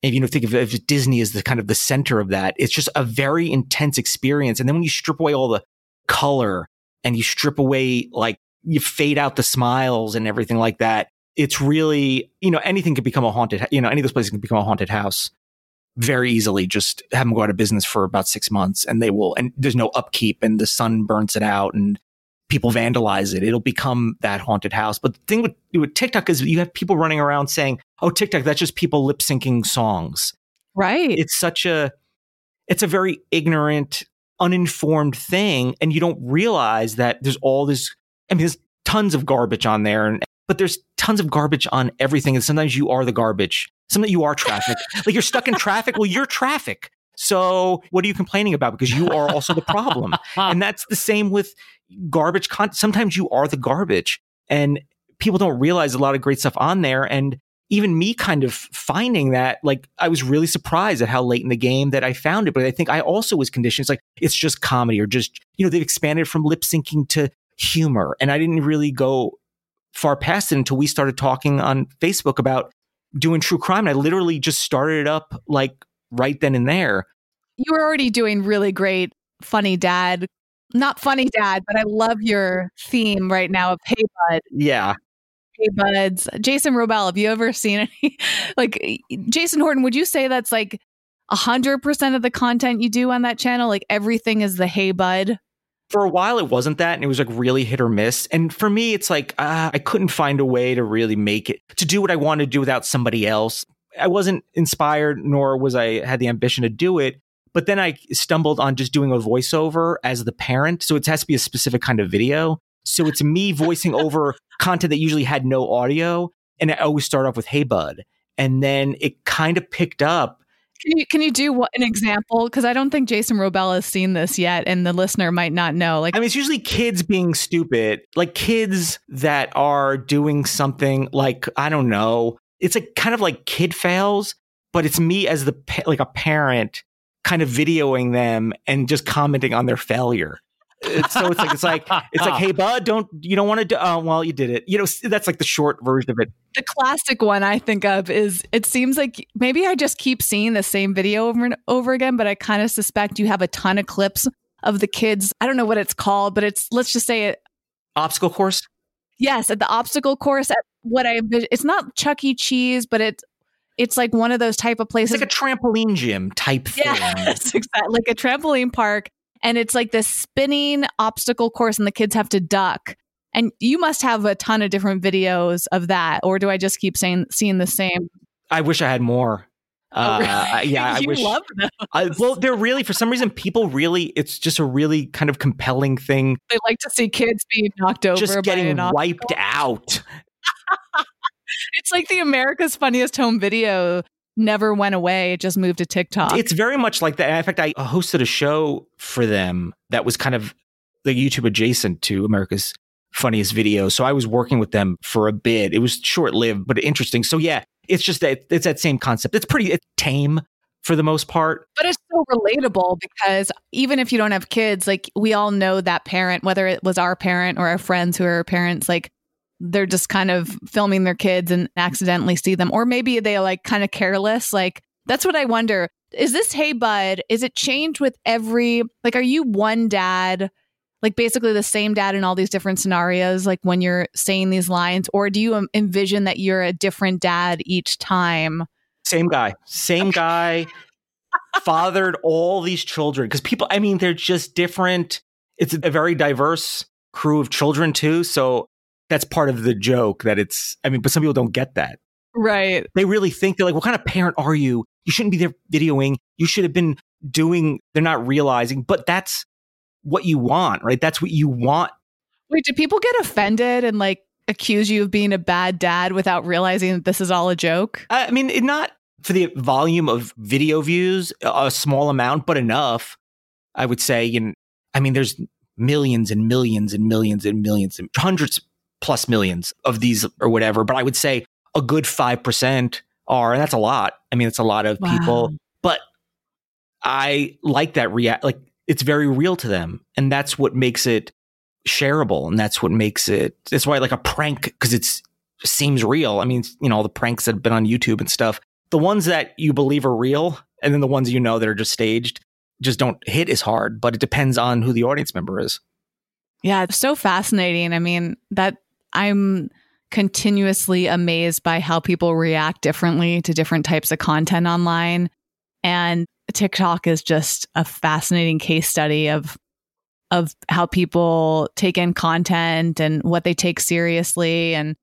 And you know, think of if Disney is the kind of the center of that, it's just a very intense experience. And then when you strip away all the color and you strip away, like, you fade out the smiles and everything like that, it's really, you know, anything could become a haunted, you know, any of those places can become a haunted house very easily. Just have them go out of business for about six months and they will, and there's no upkeep and the sun burns it out and people vandalize it. It'll become that haunted house. But the thing with, with TikTok is you have people running around saying, oh, TikTok, that's just people lip syncing songs. Right. It's such a, it's a very ignorant, uninformed thing. And you don't realize that there's all this, I mean, there's tons of garbage on there and, but there's tons of garbage on everything. And sometimes you are the garbage. Sometimes you are traffic. like you're stuck in traffic. Well, you're traffic. So what are you complaining about? Because you are also the problem. and that's the same with garbage content. Sometimes you are the garbage and people don't realize a lot of great stuff on there. And even me kind of finding that, like, I was really surprised at how late in the game that I found it. But I think I also was conditioned. It's like, it's just comedy or just, you know, they've expanded from lip syncing to humor. And I didn't really go far past it until we started talking on Facebook about doing true crime. And I literally just started it up like right then and there. you were already doing really great funny dad. Not funny dad, but I love your theme right now of Hey Bud. Yeah. Hey Buds. Jason Wrobel, have you ever seen any like Jason Horton, would you say that's like a hundred percent of the content you do on that channel? Like everything is the Hey Bud? For a while, it wasn't that, and it was like really hit or miss. And for me, it's like uh, I couldn't find a way to really make it to do what I wanted to do without somebody else. I wasn't inspired, nor was I had the ambition to do it. But then I stumbled on just doing a voiceover as the parent. So it has to be a specific kind of video. So it's me voicing over content that usually had no audio. And I always start off with, Hey, bud. And then it kind of picked up. Can you can you do what, an example? Because I don't think Jason Wrobel has seen this yet, and the listener might not know. Like, I mean, it's usually kids being stupid, like kids that are doing something like I don't know. It's like kind of like kid fails, but it's me as the like a parent kind of videoing them and just commenting on their failure. It's, so it's like it's like it's like hey bud don't you don't want to do oh well you did it. You know that's like the short version of it. The classic one i think of is it seems like maybe i just keep seeing the same video over and over again but i kind of suspect you have a ton of clips of the kids. I don't know what it's called but it's let's just say it obstacle course? Yes at the obstacle course at what i it's not chuck e. Cheese but it's it's like one of those type of places it's like a trampoline gym type thing. yes exactly like a trampoline park and it's like this spinning obstacle course and the kids have to duck and you must have a ton of different videos of that or do i just keep saying seeing the same i wish i had more oh, uh, really? yeah i wish love those. I, well they're really for some reason people really it's just a really kind of compelling thing they like to see kids being knocked over just getting wiped obstacle. out it's like the america's funniest home video never went away. It just moved to TikTok. It's very much like that. In fact, I hosted a show for them that was kind of the YouTube adjacent to America's funniest videos. So I was working with them for a bit. It was short lived, but interesting. So yeah, it's just that it's that same concept. It's pretty it's tame for the most part. But it's so relatable because even if you don't have kids, like we all know that parent, whether it was our parent or our friends who are parents, like they're just kind of filming their kids and accidentally see them. Or maybe they like kind of careless. Like that's what i wonder. Is this hey bud is it changed with every like are you one dad like basically the same dad in all these different scenarios like when you're saying these lines? Or do you envision that you're a different dad each time? Same guy. Same guy fathered all these children. Because people i mean they're just different. It's a very diverse crew of children too. So that's part of the joke that it's i mean but some people don't get that. Right. They really think they're like what kind of parent are you? You shouldn't be there videoing. You should have been doing they're not realizing but that's what you want right? That's what you want. Wait do people get offended and like accuse you of being a bad dad without realizing that this is all a joke? Uh, I mean it not for the volume of video views a small amount but enough i would say you know i mean there's millions and millions and millions and millions and hundreds plus millions of these or whatever. But I would say a good 5% are, and that's a lot. I mean, it's a lot of wow. people, but I like that react. Like it's very real to them. And that's what makes it shareable. And that's what makes it, that's why like a prank because it's seems real. I mean, you know, all the pranks that have been on YouTube and stuff, the ones that you believe are real and then the ones you know that are just staged just don't hit as hard, but it depends on who the audience member is. Yeah, it's so fascinating. I mean, that I'm continuously amazed by how people react differently to different types of content online. And TikTok is just a fascinating case study of of how people take in content and what they take seriously. And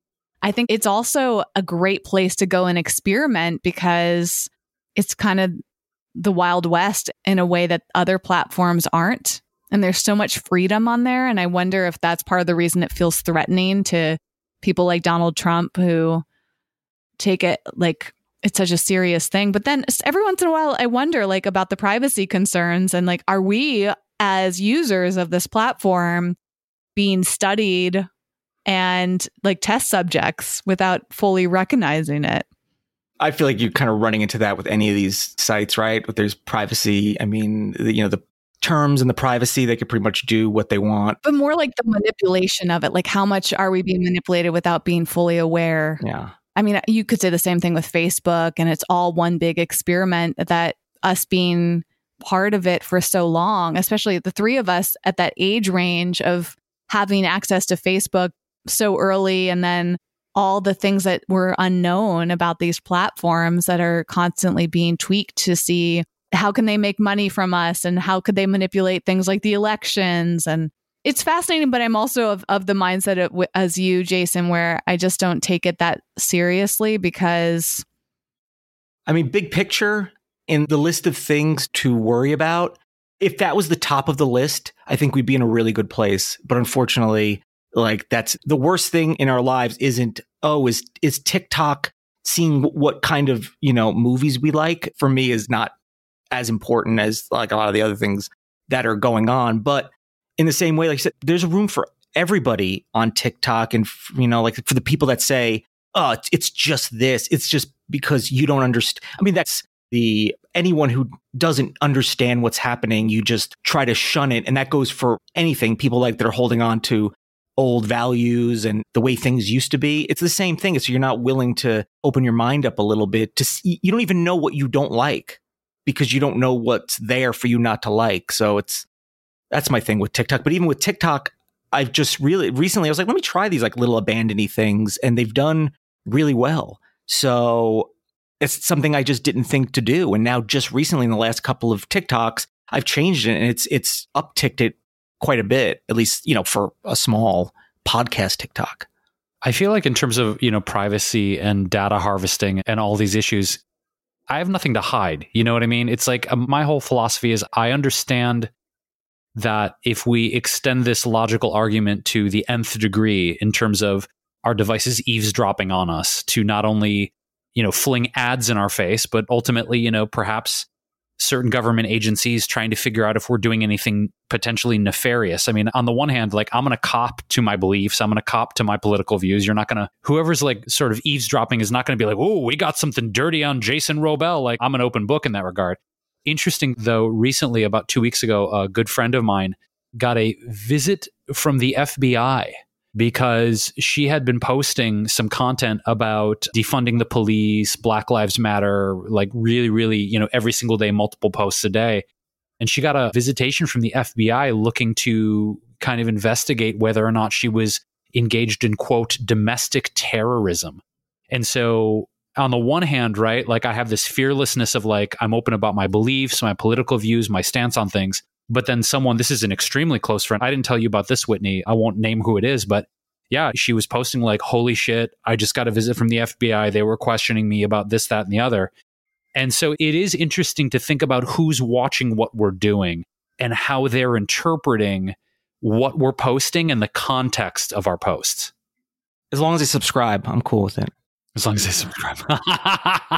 I think it's also a great place to go and experiment because it's kind of the Wild West in a way that other platforms aren't and there's so much freedom on there. And I wonder if that's part of the reason it feels threatening to people like Donald Trump who take it like it's such a serious thing. But then every once in a while, I wonder like about the privacy concerns and like, are we as users of this platform being studied and like test subjects without fully recognizing it? I feel like you're kind of running into that with any of these sites, right? There's privacy. I mean, you know, the terms and the privacy, they could pretty much do what they want. But more like the manipulation of it. Like, how much are we being manipulated without being fully aware? Yeah. I mean, you could say the same thing with Facebook, and it's all one big experiment that us being part of it for so long, especially the three of us at that age range of having access to Facebook so early and then all the things that were unknown about these platforms that are constantly being tweaked to see how can they make money from us? And how could they manipulate things like the elections? And it's fascinating but i'm also of, of the mindset of, as you jason where i just don't take it that seriously because i mean big picture in the list of things to worry about if that was the top of the list i think we'd be in a really good place. But unfortunately like that's the worst thing in our lives isn't, oh, is, is TikTok seeing what kind of, you know, movies we like? For me is not as important as like a lot of the other things that are going on. But in the same way, like I said, there's a room for everybody on TikTok. And, you know, like for the people that say, oh, it's just this, it's just because you don't understand. I mean, that's the anyone who doesn't understand what's happening, you just try to shun it. And that goes for anything. People like that are holding on to old values and the way things used to be. It's the same thing. So you're not willing to open your mind up a little bit to see, you don't even know what you don't like because you don't know what's there for you not to like. So it's, that's my thing with TikTok. But even with TikTok, I've just really recently, I was like, let me try these like little abandony things and they've done really well. So it's something I just didn't think to do. And now just recently in the last couple of TikToks, I've changed it and it's, it's upticked it quite a bit, at least, you know, for a small podcast TikTok. I feel like in terms of, you know, privacy and data harvesting and all these issues, I have nothing to hide. You know what I mean? It's like um, my whole philosophy is I understand that if we extend this logical argument to the nth degree in terms of our devices eavesdropping on us to not only, you know, fling ads in our face, but ultimately, you know, perhaps certain government agencies trying to figure out if we're doing anything potentially nefarious. I mean, on the one hand, like I'm going to cop to my beliefs, I'm going to cop to my political views. You're not going to, whoever's like sort of eavesdropping is not going to be like, oh, we got something dirty on Jason Wrobel. Like I'm an open book in that regard. Interesting though, recently, about two weeks ago, a good friend of mine got a visit from the FBI because she had been posting some content about defunding the police, Black Lives Matter, like really, really, you know, every single day, multiple posts a day. And she got a visitation from the FBI looking to kind of investigate whether or not she was engaged in, quote, domestic terrorism. And so, on the one hand, right, like I have this fearlessness of like, I'm open about my beliefs, my political views, my stance on things. But then someone, this is an extremely close friend. I didn't tell you about this, Whitney. I won't name who it is, but yeah, she was posting like, holy shit, I just got a visit from the FBI. They were questioning me about this, that, and the other. And so it is interesting to think about who's watching what we're doing and how they're interpreting what we're posting and the context of our posts. As long as they subscribe, I'm cool with it. As long as they subscribe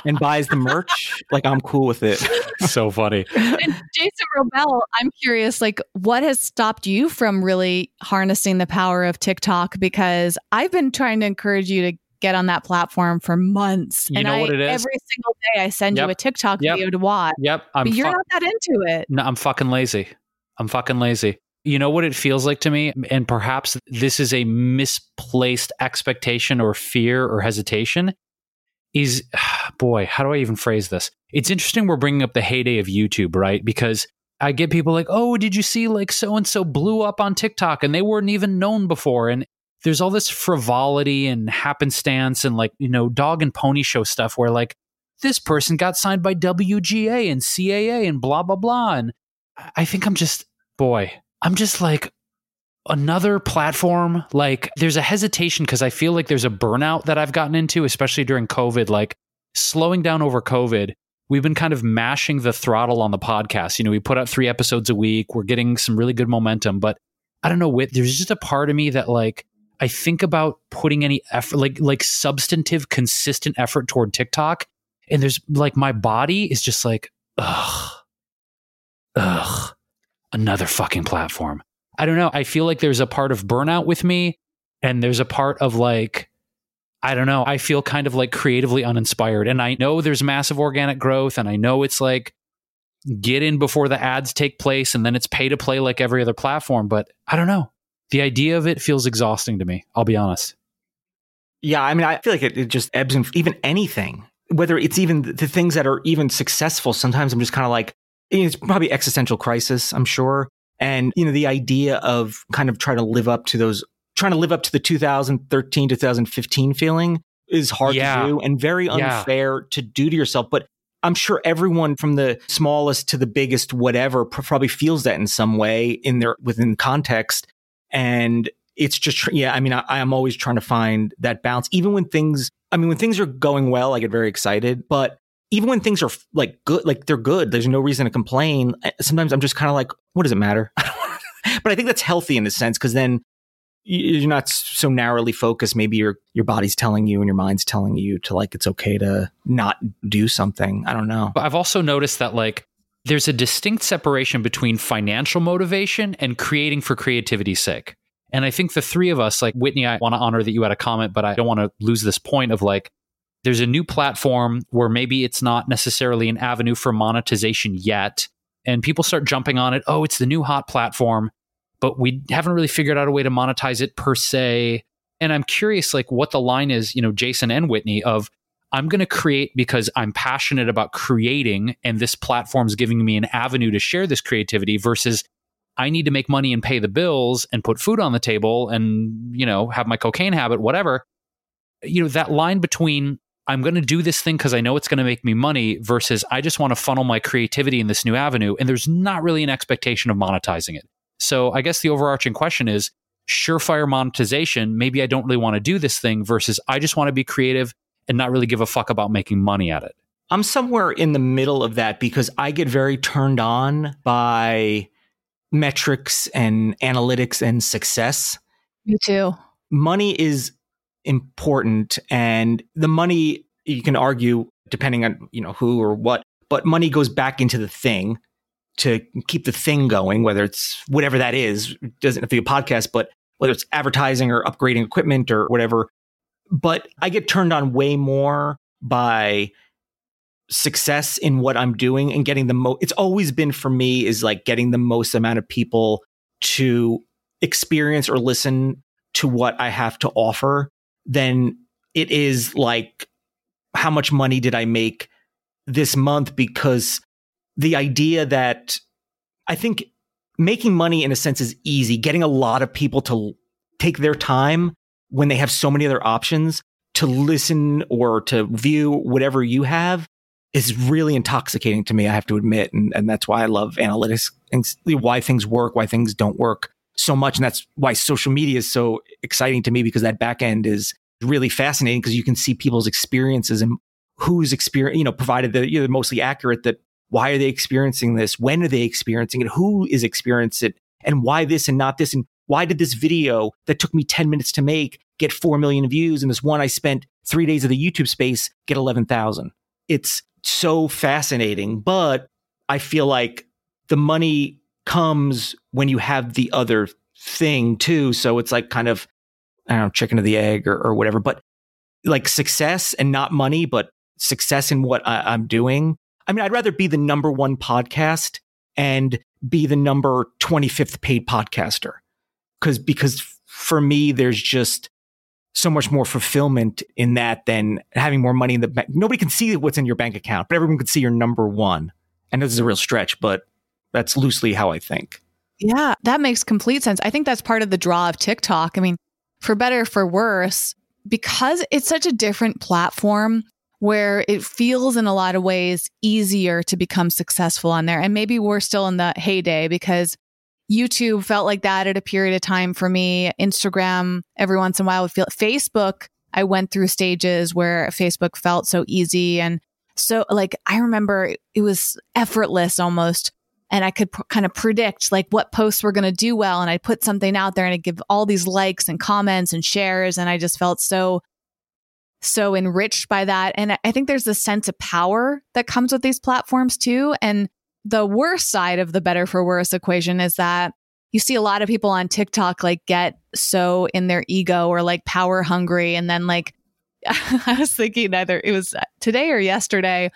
and buys the merch, like I'm cool with it. so funny. And Jason Wrobel, I'm curious, like, what has stopped you from really harnessing the power of TikTok? Because I've been trying to encourage you to get on that platform for months. You and know I, what it is? Every single day, I send Yep. you a TikTok Yep. video to watch. Yep. I'm but you're fu- not that into it. No, I'm fucking lazy. I'm fucking lazy. You know what it feels like to me? And perhaps this is a misplaced expectation or fear or hesitation. Is boy, how do I even phrase this? It's interesting we're bringing up the heyday of YouTube, right? Because I get people like, oh, did you see like so and so blew up on TikTok and they weren't even known before? And there's all this frivolity and happenstance and like, you know, dog and pony show stuff where like this person got signed by WGA and CAA and blah, blah, blah. And I think I'm just, boy, I'm just like another platform. Like there's a hesitation because I feel like there's a burnout that I've gotten into, especially during COVID, like slowing down over COVID. We've been kind of mashing the throttle on the podcast. You know, we put out three episodes a week. We're getting some really good momentum, but I don't know, Whit, there's just a part of me that like I think about putting any effort, like like substantive, consistent effort toward TikTok, and there's like my body is just like, ugh, ugh, another fucking platform. I don't know. I feel like there's a part of burnout with me, and there's a part of like, I don't know. I feel kind of like creatively uninspired, and I know there's massive organic growth, and I know it's like get in before the ads take place, and then it's pay to play like every other platform. But I don't know. The idea of it feels exhausting to me. I'll be honest. Yeah, I mean, I feel like it, it just ebbs and even anything, whether it's even the things that are even successful. Sometimes I'm just kind of like, it's probably existential crisis, I'm sure. And, you know, the idea of kind of trying to live up to those, trying to live up to the 2013, 2015 feeling is hard Yeah. to do and very Yeah. unfair to do to yourself. But I'm sure everyone from the smallest to the biggest, whatever, pr- probably feels that in some way in their within context. And it's just, yeah, I mean, I, I'm always trying to find that balance, even when things, I mean, when things are going well, I get very excited. But even when things are like good, like they're good, there's no reason to complain. Eh, Sometimes I'm just kind of like, what does it matter? But I think that's healthy in a sense because then you- you're not so narrowly focused. Maybe your your body's telling you and your mind's telling you to like it's okay to not do something. I don't know. But I've also noticed that like there's a distinct separation between financial motivation and creating for creativity's sake. And I think the three of us, like Whitney, I want to honor that you had a comment, but I don't want to lose this point of like there's a new platform where maybe it's not necessarily an avenue for monetization yet. And people start jumping on it. Oh, it's the new hot platform, but we haven't really figured out a way to monetize it per se. And I'm curious, like, what the line is, you know, Jason and Whitney of I'm going to create because I'm passionate about creating, and this platform's giving me an avenue to share this creativity versus I need to make money and pay the bills and put food on the table and, you know, have my cocaine habit, whatever. You know, that line between I'm going to do this thing because I know it's going to make me money versus I just want to funnel my creativity in this new avenue. And there's not really an expectation of monetizing it. So I guess the overarching question is surefire monetization. Maybe I don't really want to do this thing versus I just want to be creative and not really give a fuck about making money at it. I'm somewhere in the middle of that because I get very turned on by metrics and analytics and success. Me too. Money is important and the money you can argue depending on, you know, who or what, but money goes back into the thing to keep the thing going, whether it's whatever that is, It doesn't have to be a podcast, but whether it's advertising or upgrading equipment or whatever. But I get turned on way more by success in what I'm doing and getting the most. It's always been for me is like getting the most amount of people to experience or listen to what I have to offer than it is like how much money did I make this month because the idea that I think making money in a sense is easy. Getting a lot of people to take their time when they have so many other options to listen or to view whatever you have is really intoxicating to me, I have to admit. And, and that's why I love analytics and why things work, why things don't work so much. And that's why social media is so exciting to me because that back end is really fascinating because you can see people's experiences and who's experience, you know, provided that you're mostly accurate that why are they experiencing this? When are they experiencing it? Who is experiencing it? And why this and not this? And why did this video that took me 10 minutes to make get 4 million views? And this one I spent three days of the YouTube space get 11,000. It's so fascinating, but I feel like the money comes when you have the other thing too. So it's like kind of, I don't know, chicken or the egg or, or whatever, but like success and not money, but success in what I, I'm doing. I mean, I'd rather be the number one podcast and be the number 25th paid podcaster. Cause, because for me, there's just so much more fulfillment in that than having more money in the bank. Nobody can see what's in your bank account, but everyone can see you're number one. And this is a real stretch, but that's loosely how I think. Yeah, that makes complete sense. I think that's part of the draw of TikTok. I mean, for better or for worse, because it's such a different platform where it feels in a lot of ways easier to become successful on there. And maybe we're still in the heyday because YouTube felt like that at a period of time for me. Instagram, every once in a while, would feel Facebook. I went through stages where Facebook felt so easy. And so, like, I remember it was effortless almost and I could kind of predict like what posts were going to do well. And I'd put something out there and I'd give all these likes and comments and shares. And I just felt so, so enriched by that. And I- I think there's this sense of power that comes with these platforms too. And the worst side of the better for worse equation is that you see a lot of people on TikTok like get so in their ego or like power hungry. And then like, I was thinking either it was today or yesterday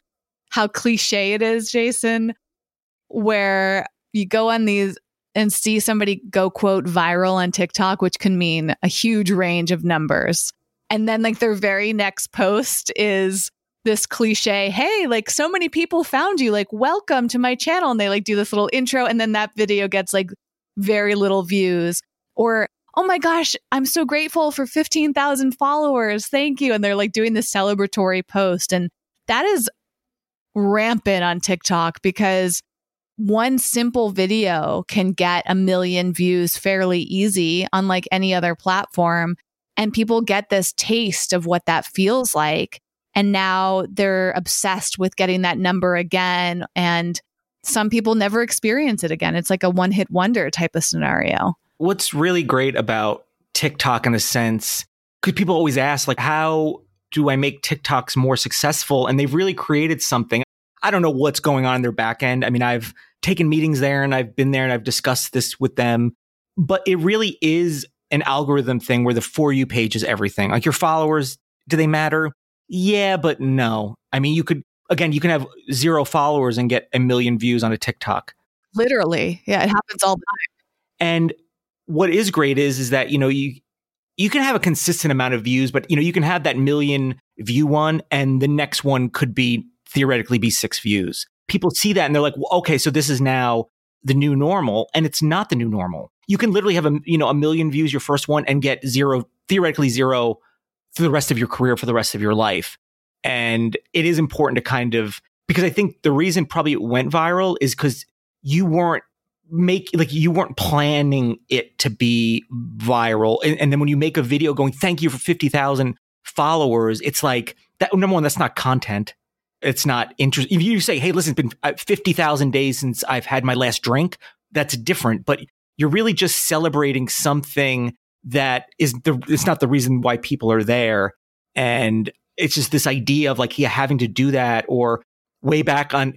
how cliche it is, Jason, where you go on these and see somebody go quote viral on TikTok, which can mean a huge range of numbers. And then like their very next post is this cliche, hey, like so many people found you, like welcome to my channel. And they like do this little intro and then that video gets like very little views. Or, oh my gosh, I'm so grateful for 15,000 followers. Thank you. And they're like doing this celebratory post. And that is rampant on TikTok because one simple video can get a million views fairly easy, unlike any other platform. And people get this taste of what that feels like. And now they're obsessed with getting that number again. And some people never experience it again. It's like a one hit wonder type of scenario. What's really great about TikTok in a sense, because people always ask, like, how do I make TikToks more successful? And they've really created something. I don't know what's going on in their back end. I mean, I've taken meetings there and I've been there and I've discussed this with them, but it really is an algorithm thing where the for you page is everything. Like your followers, do they matter? Yeah, but no. I mean, you could, again, you can have zero followers and get a million views on a TikTok. Literally. Yeah, it happens all the time. And what is great is, is that, you know, you, you can have a consistent amount of views, but you know, you can have that million view one and the next one could be theoretically be six views. People see that and they're like, well, okay, so this is now the new normal and it's not the new normal. You can literally have a, you know, a million views your first one and get zero, theoretically zero for the rest of your career, for the rest of your life. And it is important to kind of, because I think the reason probably it went viral is because you weren't make like you weren't planning it to be viral and, and, then when you make a video going thank you for 50,000 followers it's like that number one that's not content it's not interesting if you say hey listen it's been uh, 50,000 days since I've had my last drink that's different but you're really just celebrating something that is the it's not the reason why people are there and it's just this idea of like yeah having to do that or way back on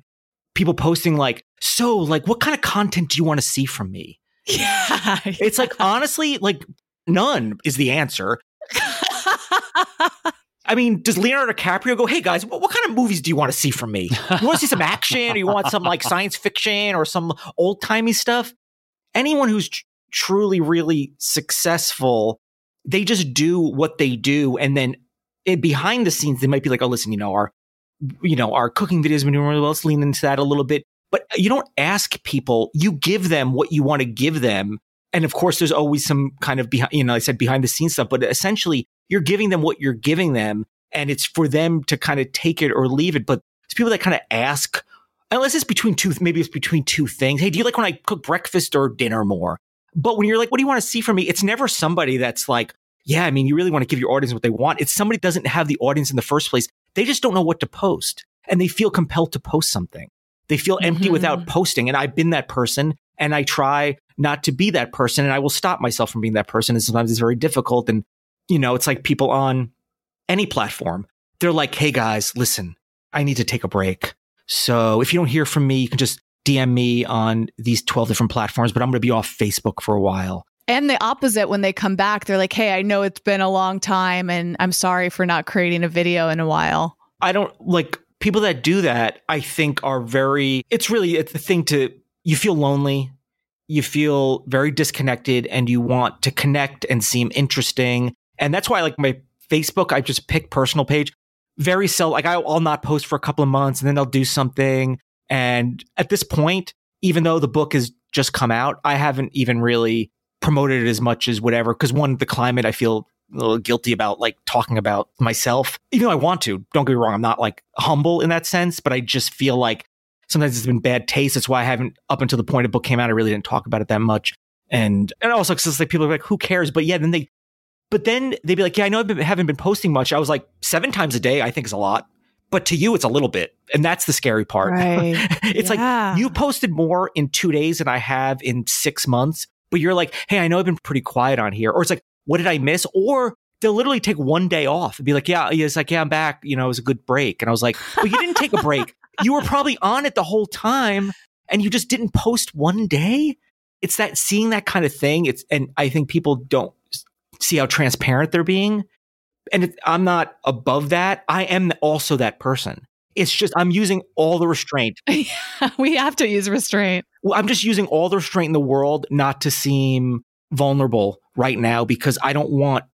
people posting like, so like, what kind of content do you want to see from me? Yeah. It's like, honestly, like none is the answer. I mean, does Leonardo DiCaprio go, hey guys, what, what, kind of movies do you want to see from me? You want to see some action or you want some like science fiction or some old timey stuff? Anyone who's tr- truly, really successful, they just do what they do. And then it, behind the scenes, they might be like, oh, listen, you know, our you know, our cooking videos have been doing really well. Let's lean into that a little bit. But you don't ask people, you give them what you want to give them. And of course, there's always some kind of behind, you know, I said behind the scenes stuff, but essentially you're giving them what you're giving them. And it's for them to kind of take it or leave it. But it's people that kind of ask, unless it's between two, maybe it's between two things. Hey, do you like when I cook breakfast or dinner more? But when you're like, what do you want to see from me? It's never somebody that's like, yeah, I mean, you really want to give your audience what they want. It's somebody doesn't have the audience in the first place. They just don't know what to post and they feel compelled to post something. They feel empty mm-hmm. without posting. And I've been that person and I try not to be that person and I will stop myself from being that person. And sometimes it's very difficult. And, you know, it's like people on any platform. They're like, Hey guys, listen, I need to take a break. So if you don't hear from me, you can just DM me on these 12 different platforms, but I'm going to be off Facebook for a while. And the opposite when they come back, they're like, hey, I know it's been a long time and I'm sorry for not creating a video in a while. I don't like people that do that, I think are very, it's really it's the thing to, you feel lonely, you feel very disconnected, and you want to connect and seem interesting. And that's why, like, my Facebook, I just pick personal page. Very seldom, like, I'll not post for a couple of months and then I'll do something. And at this point, even though the book has just come out, I haven't even really promoted it as much as whatever. Because one, the climate, I feel a little guilty about like talking about myself, even though I want to. Don't get me wrong, I'm not like humble in that sense, but I just feel like sometimes it's been bad taste. That's why I haven't, up until the point the book came out, I really didn't talk about it that much. And and also because like people are like, who cares? But yeah, then they, but then they'd be like, yeah, I know I haven't been posting much. I was like, seven times a day, I think is a lot. But to you, it's a little bit. And that's the scary part. Right. it's yeah. like you posted more in two days than I have in six months but you're like, hey, I know I've been pretty quiet on here. Or it's like, what did I miss? Or they'll literally take one day off and be like, yeah, it's like, yeah, I'm back. You know, it was a good break. And I was like, well, you didn't take a break. You were probably on it the whole time and you just didn't post one day. It's that seeing that kind of thing. It's, and I think people don't see how transparent they're being. And it, I'm not above that. I am also that person. It's just I'm using all the restraint. yeah, we have to use restraint. Well, I'm just using all the restraint in the world not to seem vulnerable right now because I don't want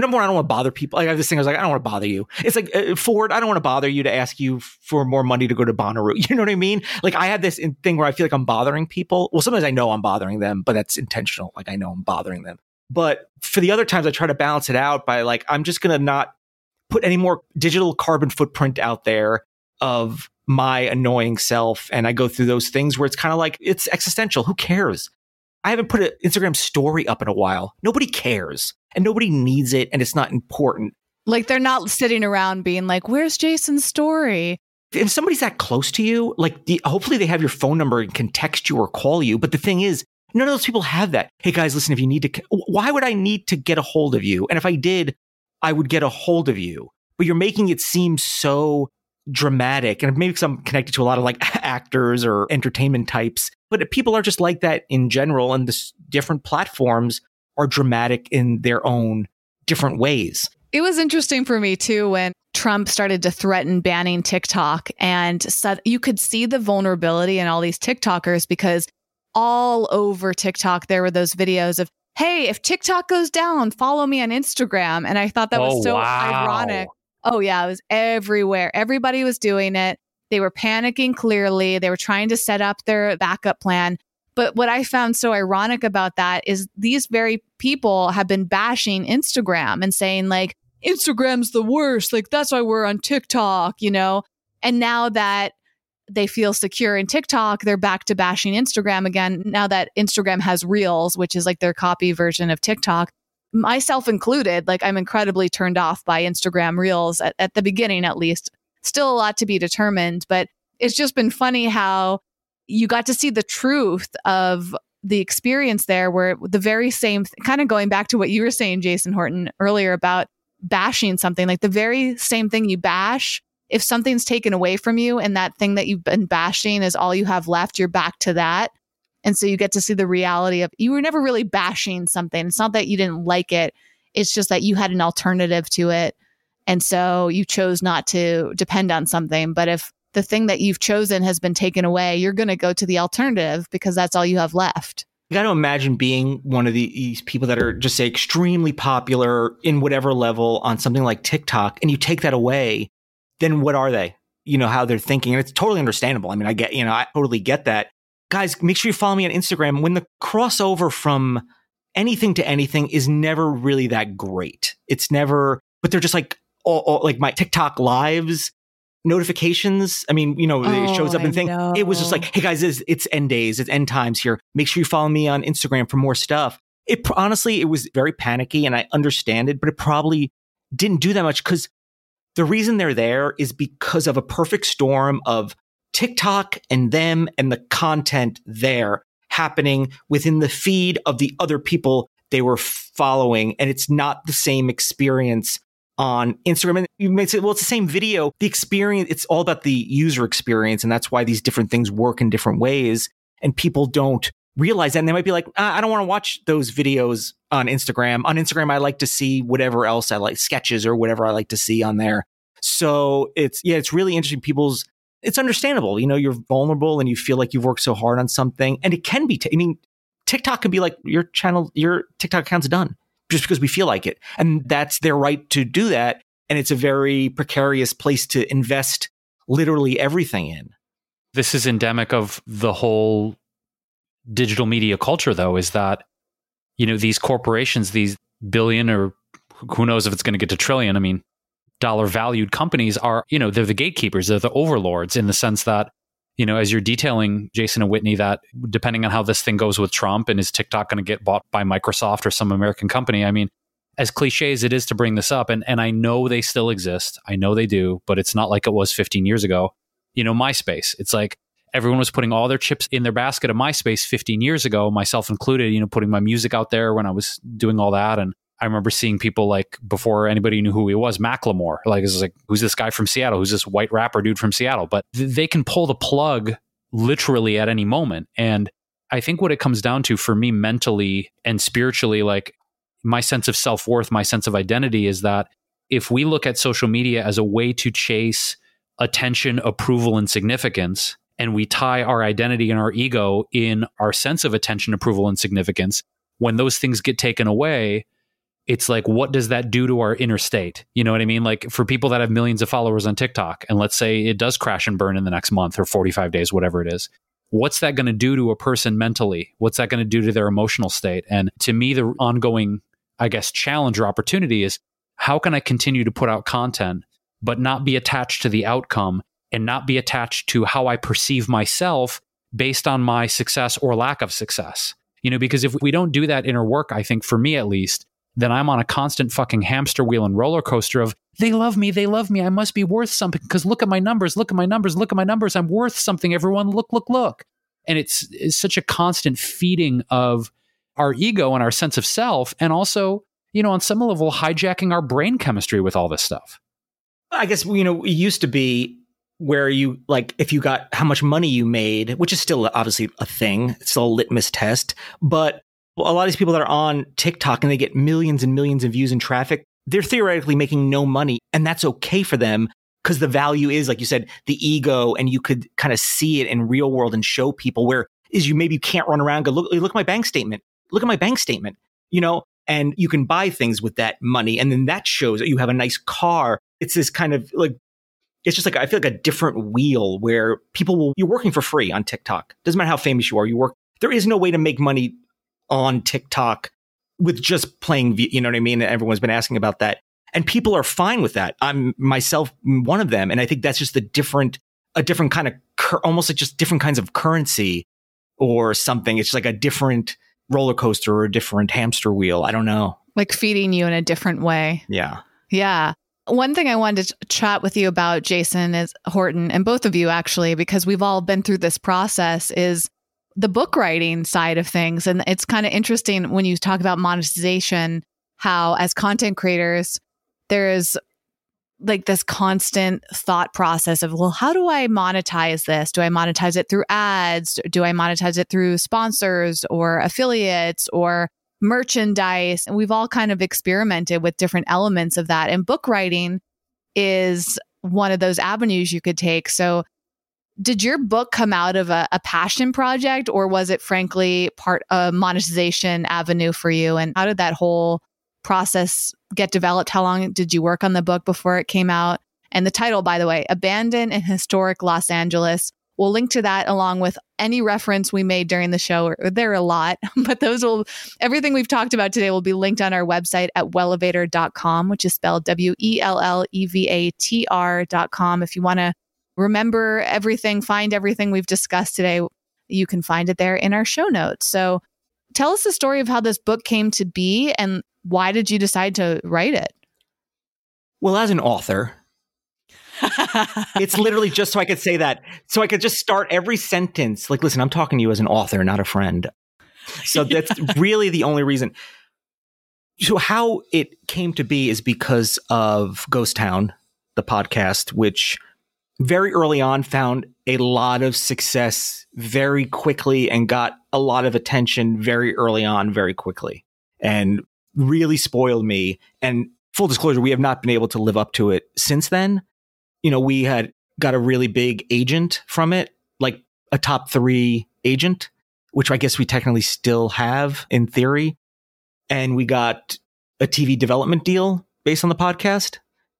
number one, I don't want to bother people. Like, I have this thing. I was like, I don't want to bother you. It's like uh, Ford. I don't want to bother you to ask you for more money to go to Bonnaroo. You know what I mean? Like, I had this in, thing where I feel like I'm bothering people. Well, sometimes I know I'm bothering them, but that's intentional. Like, I know I'm bothering them. But for the other times, I try to balance it out by like, I'm just gonna not put any more digital carbon footprint out there of my annoying self. And I go through those things where it's kind of like it's existential. Who cares? I haven't put an Instagram story up in a while. Nobody cares and nobody needs it and it's not important. Like they're not sitting around being like, where's Jason's story? If somebody's that close to you, like the, hopefully they have your phone number and can text you or call you. But the thing is, none of those people have that. Hey guys, listen, if you need to, why would I need to get a hold of you? And if I did, I would get a hold of you. But you're making it seem so dramatic and maybe because I'm connected to a lot of like actors or entertainment types, but people are just like that in general. And the different platforms are dramatic in their own different ways. It was interesting for me too when Trump started to threaten banning TikTok and said you could see the vulnerability in all these TikTokers because all over TikTok there were those videos of hey, if TikTok goes down, follow me on Instagram. And I thought that was Oh, so wow. ironic. Oh, yeah, it was everywhere. Everybody was doing it. They were panicking clearly. They were trying to set up their backup plan. But what I found so ironic about that is these very people have been bashing Instagram and saying, like, Instagram's the worst. Like, that's why we're on TikTok, you know? And now that they feel secure in TikTok, they're back to bashing Instagram again. Now that Instagram has Reels, which is like their copy version of TikTok, myself included, like I'm incredibly turned off by Instagram Reels at, at the beginning, at least. Still a lot to be determined, but it's just been funny how you got to see the truth of the experience there, where the very same, kind of going back to what you were saying, Jason Horton, earlier about bashing something, like the very same thing you bash if something's taken away from you and that thing that you've been bashing is all you have left, you're back to that. And so you get to see the reality of you were never really bashing something. It's not that you didn't like it, it's just that you had an alternative to it. And so you chose not to depend on something. But if the thing that you've chosen has been taken away, you're going to go to the alternative because that's all you have left. You got to imagine being one of these people that are just say extremely popular in whatever level on something like TikTok, and you take that away, then what are they? You know how they're thinking, and it's totally understandable. I mean, I get, you know, I totally get that. Guys, make sure you follow me on Instagram. When the crossover from anything to anything is never really that great. It's never, but they're just like, all, all- like my TikTok lives notifications. I mean, you know, it Oh, shows up oh, I and thing. It was just like, hey guys, it's, it's end days, it's end times here. Make sure you follow me on Instagram for more stuff. It honestly, it was very panicky, and I understand it, but it probably didn't do that much because the reason they're there is because of a perfect storm of TikTok and them and the content there happening within the feed of the other people they were following. And it's not the same experience on Instagram. And you may say, well, it's the same video. The experience, it's all about the user experience. And that's why these different things work in different ways. And people don't realize that. And they might be like, "Ah, I don't want to watch those videos on Instagram. On Instagram, I like to see whatever else I like, sketches or whatever I like to see on there. So it's, yeah, it's really interesting. People's, it's understandable. You know, you're vulnerable and you feel like you've worked so hard on something. And it can be, t- I mean, TikTok can be like, your channel, your TikTok account's done just because we feel like it. And that's their right to do that. And it's a very precarious place to invest literally everything in. this is endemic of the whole digital media culture though is that you know these corporations these billion or who knows if it's going to get to trillion i mean dollar valued companies are you know they're the gatekeepers they're the overlords in the sense that you know as you're detailing jason and whitney that depending on how this thing goes with trump and is tiktok going to get bought by microsoft or some american company i mean as cliche as it is to bring this up and, and i know they still exist i know they do but it's not like it was 15 years ago you know myspace it's like everyone was putting all their chips in their basket of MySpace 15 years ago, myself included, you know, putting my music out there when I was doing all that. And I remember seeing people like before anybody knew who he was, Macklemore. Like, it's like, who's this guy from Seattle? Who's this white rapper dude from Seattle? But th- they can pull the plug literally at any moment. And I think what it comes down to for me mentally and spiritually, like my sense of self worth, my sense of identity is that if we look at social media as a way to chase attention, approval, and significance, and we tie our identity and our ego in our sense of attention, approval, and significance, when those things get taken away, it's like what does that do to our inner state? You know what i mean? Like for people that have millions of followers on tiktok and let's say it does crash and burn in the next month or 45 days whatever it is what's that going to do to a person mentally? What's that going to do to their emotional state? And to me the ongoing i guess challenge or opportunity is how can i continue to put out content but not be attached to the outcome and not be attached to how i perceive myself based on my success or lack of success? You know because if we don't do that inner work i think for me at least then I'm on a constant fucking hamster wheel and roller coaster of they love me, they love me, I must be worth something because look at my numbers, look at my numbers, look at my numbers, I'm worth something, everyone, look, look, look. And it's, it's such a constant feeding of our ego and our sense of self, and also, you know, on some level, hijacking our brain chemistry with all this stuff. I guess, you know, it used to be where you like if you got how much money you made, which is still obviously a thing, it's still a litmus test, but a lot of these people that are on TikTok and they get millions and millions of views and traffic, they're theoretically making no money. And that's okay for them because the value is, like you said, the ego. And you could kind of see it in real world and show people where is you maybe you can't run around, go, look, look at my bank statement. Look at my bank statement, you know, and you can buy things with that money. And then that shows that you have a nice car. It's this kind of like, it's just like, I feel like a different wheel where people will, you're working for free on TikTok. Doesn't matter how famous you are, you work. There is no way to make money on TikTok with just playing, you know what I mean? Everyone's been asking about that. And people are fine with that. I'm myself one of them. And I think that's just a different, a different kind of, cur- almost like just different kinds of currency or something. It's like a different roller coaster or a different hamster wheel. I don't know. Like feeding you in a different way. Yeah. Yeah. One thing I wanted to chat with you about, Jason, is Horton, and both of you actually, because we've all been through this process, is the book writing side of things. And it's kind of interesting when you talk about monetization, how as content creators, there is like this constant thought process of, well, how do I monetize this? Do I monetize it through ads? Do I monetize it through sponsors or affiliates or merchandise? And we've all kind of experimented with different elements of that. And book writing is one of those avenues you could take. So did your book come out of a, a, passion project or was it frankly part a monetization avenue for you? And how did that whole process get developed? How long did you work on the book before it came out? And the title by the way abandoned in historic los angeles. We'll link to that along with any reference we made during the show. There are a lot but those will everything we've talked about today will be linked on our website at wellevatr.com which is spelled w-e-l-l-e-v-a-t-r.com if you want to remember everything, find everything we've discussed today, you can find it there in our show notes. So tell us the story of how this book came to be and why did you decide to write it? Well, as an author, it's literally just so I could say that. So I could just start every sentence like, listen, I'm talking to you as an author, not a friend. So that's really the only reason. So, how it came to be is because of Ghost Town, the podcast, which very early on found a lot of success very quickly and got a lot of attention very early on very quickly and really spoiled me. And full disclosure we have not been able to live up to it since then. You know we had got a really big agent from it like a top 3 agent which I guess we technically still have in theory. And we got a TV development deal based on the podcast.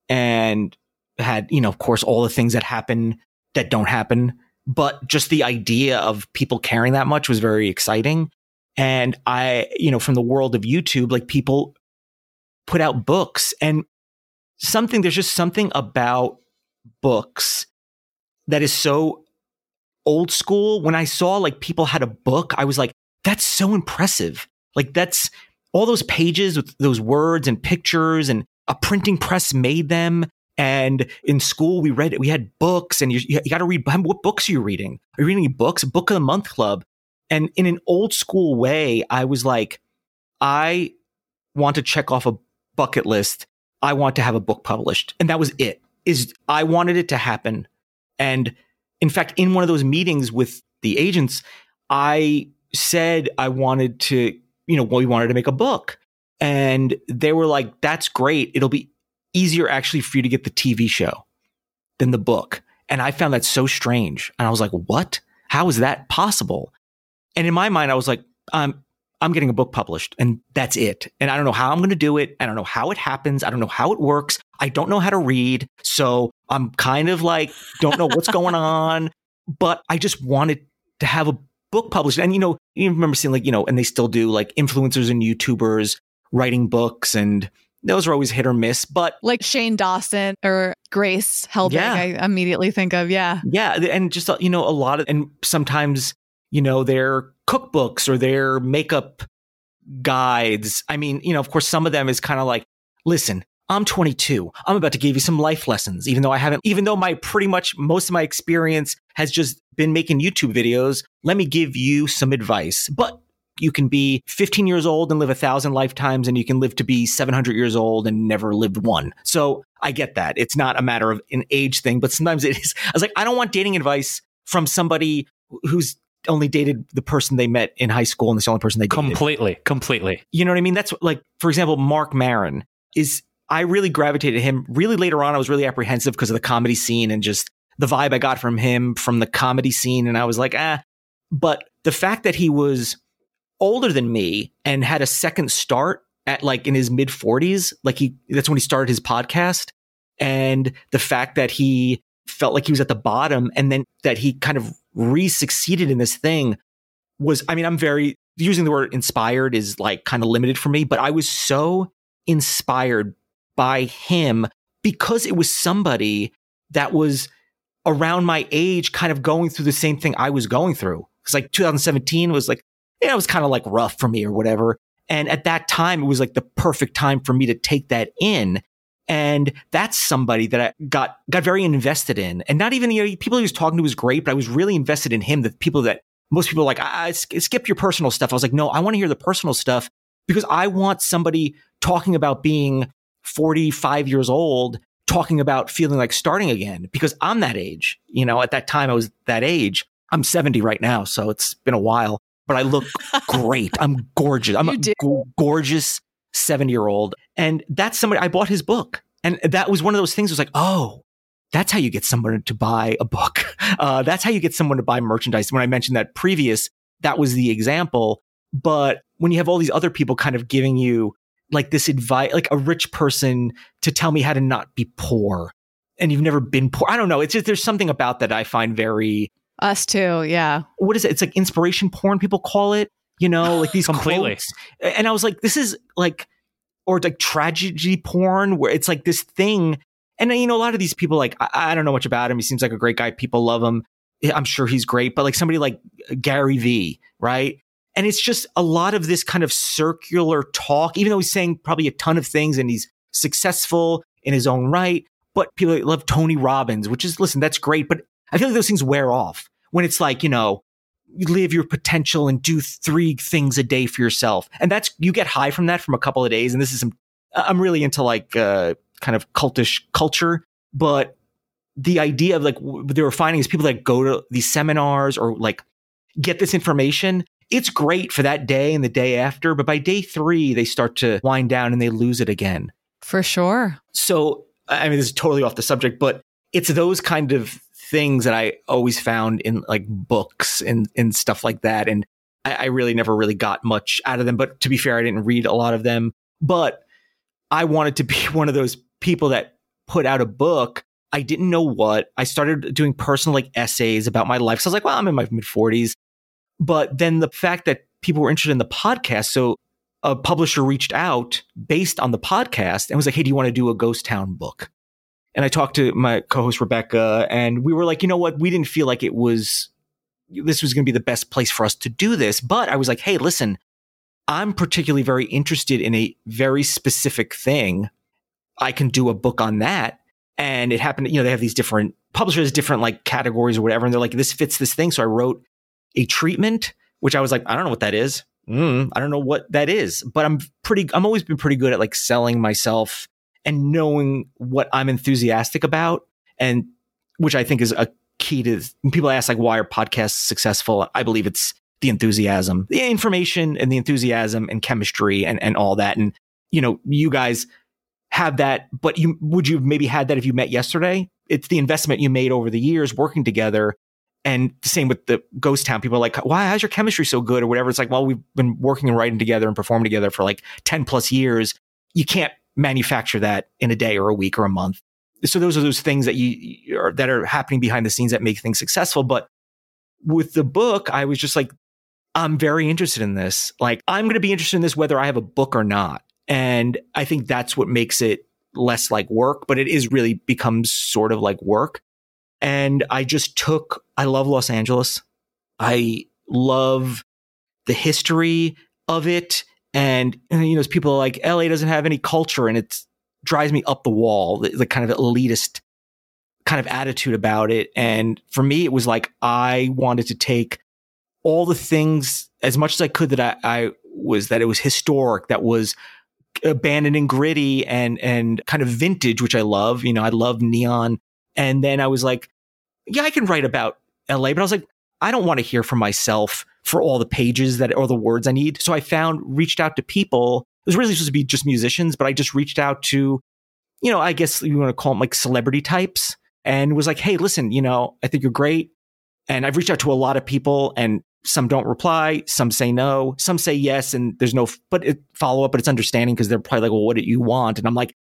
And had, you know, of course, all the things that happen that don't happen. But just the idea of people caring that much was very exciting. And I, you know, from the world of YouTube, like people put out books and something, there's just something about books that is so old school. When I saw like people had a book, I was like, that's so impressive. Like that's all those pages with those words and pictures and a printing press made them and in school, we read, we had books and you, you got to read, what books are you reading? Are you reading books? Book of the month club. And in an old school way, I was like, I want to check off a bucket list. I want to have a book published. And that was it is I wanted it to happen. And in fact, in one of those meetings with the agents, I said I wanted to, you know, we wanted to make a book. And they were like, that's great. It'll be easier actually for you to get the TV show than the book. And I found that so strange. And I was like, what? How is that possible? And in my mind, I was like, um, I'm getting a book published and that's it. And I don't know how I'm going to do it. I don't know how it happens. I don't know how it works. I don't know how to read. So I'm kind of like, don't know what's going on, but I just wanted to have a book published. And, you know, you remember seeing like, you know, and they still do like influencers and YouTubers writing books and those are always hit or miss, but like Shane Dawson or Grace Helbig, Yeah. I immediately think of. Yeah. yeah. And just, uh, you know, a lot of, and sometimes, you know, their cookbooks or their makeup guides. I mean, you know, of course, some of them is kind of like, listen, I'm 22. I'm about to give you some life lessons, even though I haven't, even though my pretty much most of my experience has just been making YouTube videos. Let me give you some advice. But you can be 15 years old and live a thousand lifetimes, and you can live to be 700 years old and never lived one. So I get that. It's not a matter of an age thing, but sometimes it is. I was like, I don't want dating advice from somebody who's only dated the person they met in high school and it's the only person they dated. Completely, completely. You know what I mean? That's like, for example, Mark Maron is, I really gravitated to him. Really later on, I was really apprehensive because of the comedy scene and just the vibe I got from him from the comedy scene. And I was like, ah, but the fact that he was older than me and had a second start at like in his mid 40s, like he, that's when he started his podcast. And the fact that he felt like he was at the bottom and then that he kind of re succeeded in this thing was, I mean, I'm very, using the word inspired is like kind of limited for me, but I was so inspired by him because it was somebody that was around my age, kind of going through the same thing I was going through. Because like 2017 was like, yeah, it was kind of like rough for me or whatever. And at that time, it was like the perfect time for me to take that in. And that's somebody that I got, got very invested in. And not even, you know, people he was talking to was great, but I was really invested in him. The people that most people are like, I, I skip your personal stuff. I was like, no, I want to hear the personal stuff because I want somebody talking about being 45 years old, talking about feeling like starting again because I'm that age. You know, at that time I was that age. I'm 70 right now. So it's been a while, but I look great. I'm gorgeous. I'm You a gorgeous 70 year old. And that's somebody, I bought his book. And that was one of those things. Was like, oh, that's how you get someone to buy a book. Uh, that's how you get someone to buy merchandise. When I mentioned that previous, that was the example. But when you have all these other people kind of giving you like this advice, like a rich person to tell me how to not be poor and you've never been poor. I don't know. It's just, there's something about that I find very, Us too. Yeah. what is it? It's like inspiration porn, people call it, you know, like these Completely. quotes. And I was like, this is like, or like tragedy porn where it's like this thing. And you know, a lot of these people, like, I, I don't know much about him. He seems like a great guy. People love him. I'm sure he's great, but like somebody like uh, Gary V, right? And it's just a lot of this kind of circular talk, even though he's saying probably a ton of things and he's successful in his own right. But people love Tony Robbins, which is, listen, that's great. But I feel like those things wear off when it's like, you know, you live your potential and do three things a day for yourself. And that's, you get high from that from a couple of days. And this is some, I'm really into like, uh, kind of cultish culture, but the idea of like, what they were finding is people that go to these seminars or like get this information. It's great for that day and the day after, but by day three, they start to wind down and they lose it again. For sure. So, I mean, this is totally off the subject, but it's those kind of things that I always found in like books and, and stuff like that. And I, I really never really got much out of them. But to be fair, I didn't read a lot of them. But I wanted to be one of those people that put out a book. I didn't know what. I started doing personal like essays about my life. So I was like, well, I'm in my mid 40s. But then the fact that people were interested in the podcast, so a publisher reached out based on the podcast and was like, Hey, do you want to do a ghost town book? And I talked to my co-host Rebecca and we were like, you know what? We didn't feel like it was, this was going to be the best place for us to do this. But I was like, Hey, listen, I'm particularly very interested in a very specific thing. I can do a book on that. And it happened, you know, they have these different publishers, different like categories or whatever. And they're like, this fits this thing. So I wrote a treatment, which I was like, I don't know what that is. Mm, I don't know what that is, but I'm pretty, I'm always been pretty good at like selling myself and knowing what I'm enthusiastic about. And which I think is a key to people ask like, why are podcasts successful? I believe it's the enthusiasm, the information and the enthusiasm and chemistry and, and all that. And, you know, you guys have that, but you, would you maybe had that if you met yesterday? It's the investment you made over the years working together And same with the Ghost Town. People are like, why, how's your chemistry so good or whatever? It's like, well, we've been working and writing together and performing together for like 10 plus years. You can't manufacture that in a day or a week or a month. So those are those things that you are, that are happening behind the scenes that make things successful. But with the book, I was just like, I'm very interested in this. Like, I'm going to be interested in this whether I have a book or not. And I think that's what makes it less like work, but it is really becomes sort of like work. And I just took, I love Los Angeles. I love the history of it. And, and you know, people are like, LA doesn't have any culture and it drives me up the wall, the, the kind of elitist kind of attitude about it. And for me, it was like, I wanted to take all the things as much as I could that I, I was, that it was historic, that was abandoned and gritty and, and kind of vintage, which I love. You know, I love neon. And then I was like, yeah, I can write about LA, but I was like, I don't want to hear from myself for all the pages that or the words I need. So I found reached out to people. It was really supposed to be just musicians, but I just reached out to, you know, I guess you want to call them like celebrity types and was like, Hey, listen, you know, I think you're great. And I've reached out to a lot of people and some don't reply. Some say no. Some say yes. And there's no, but it, follow up, but it's understanding because they're probably like, well, what do you want? And I'm like,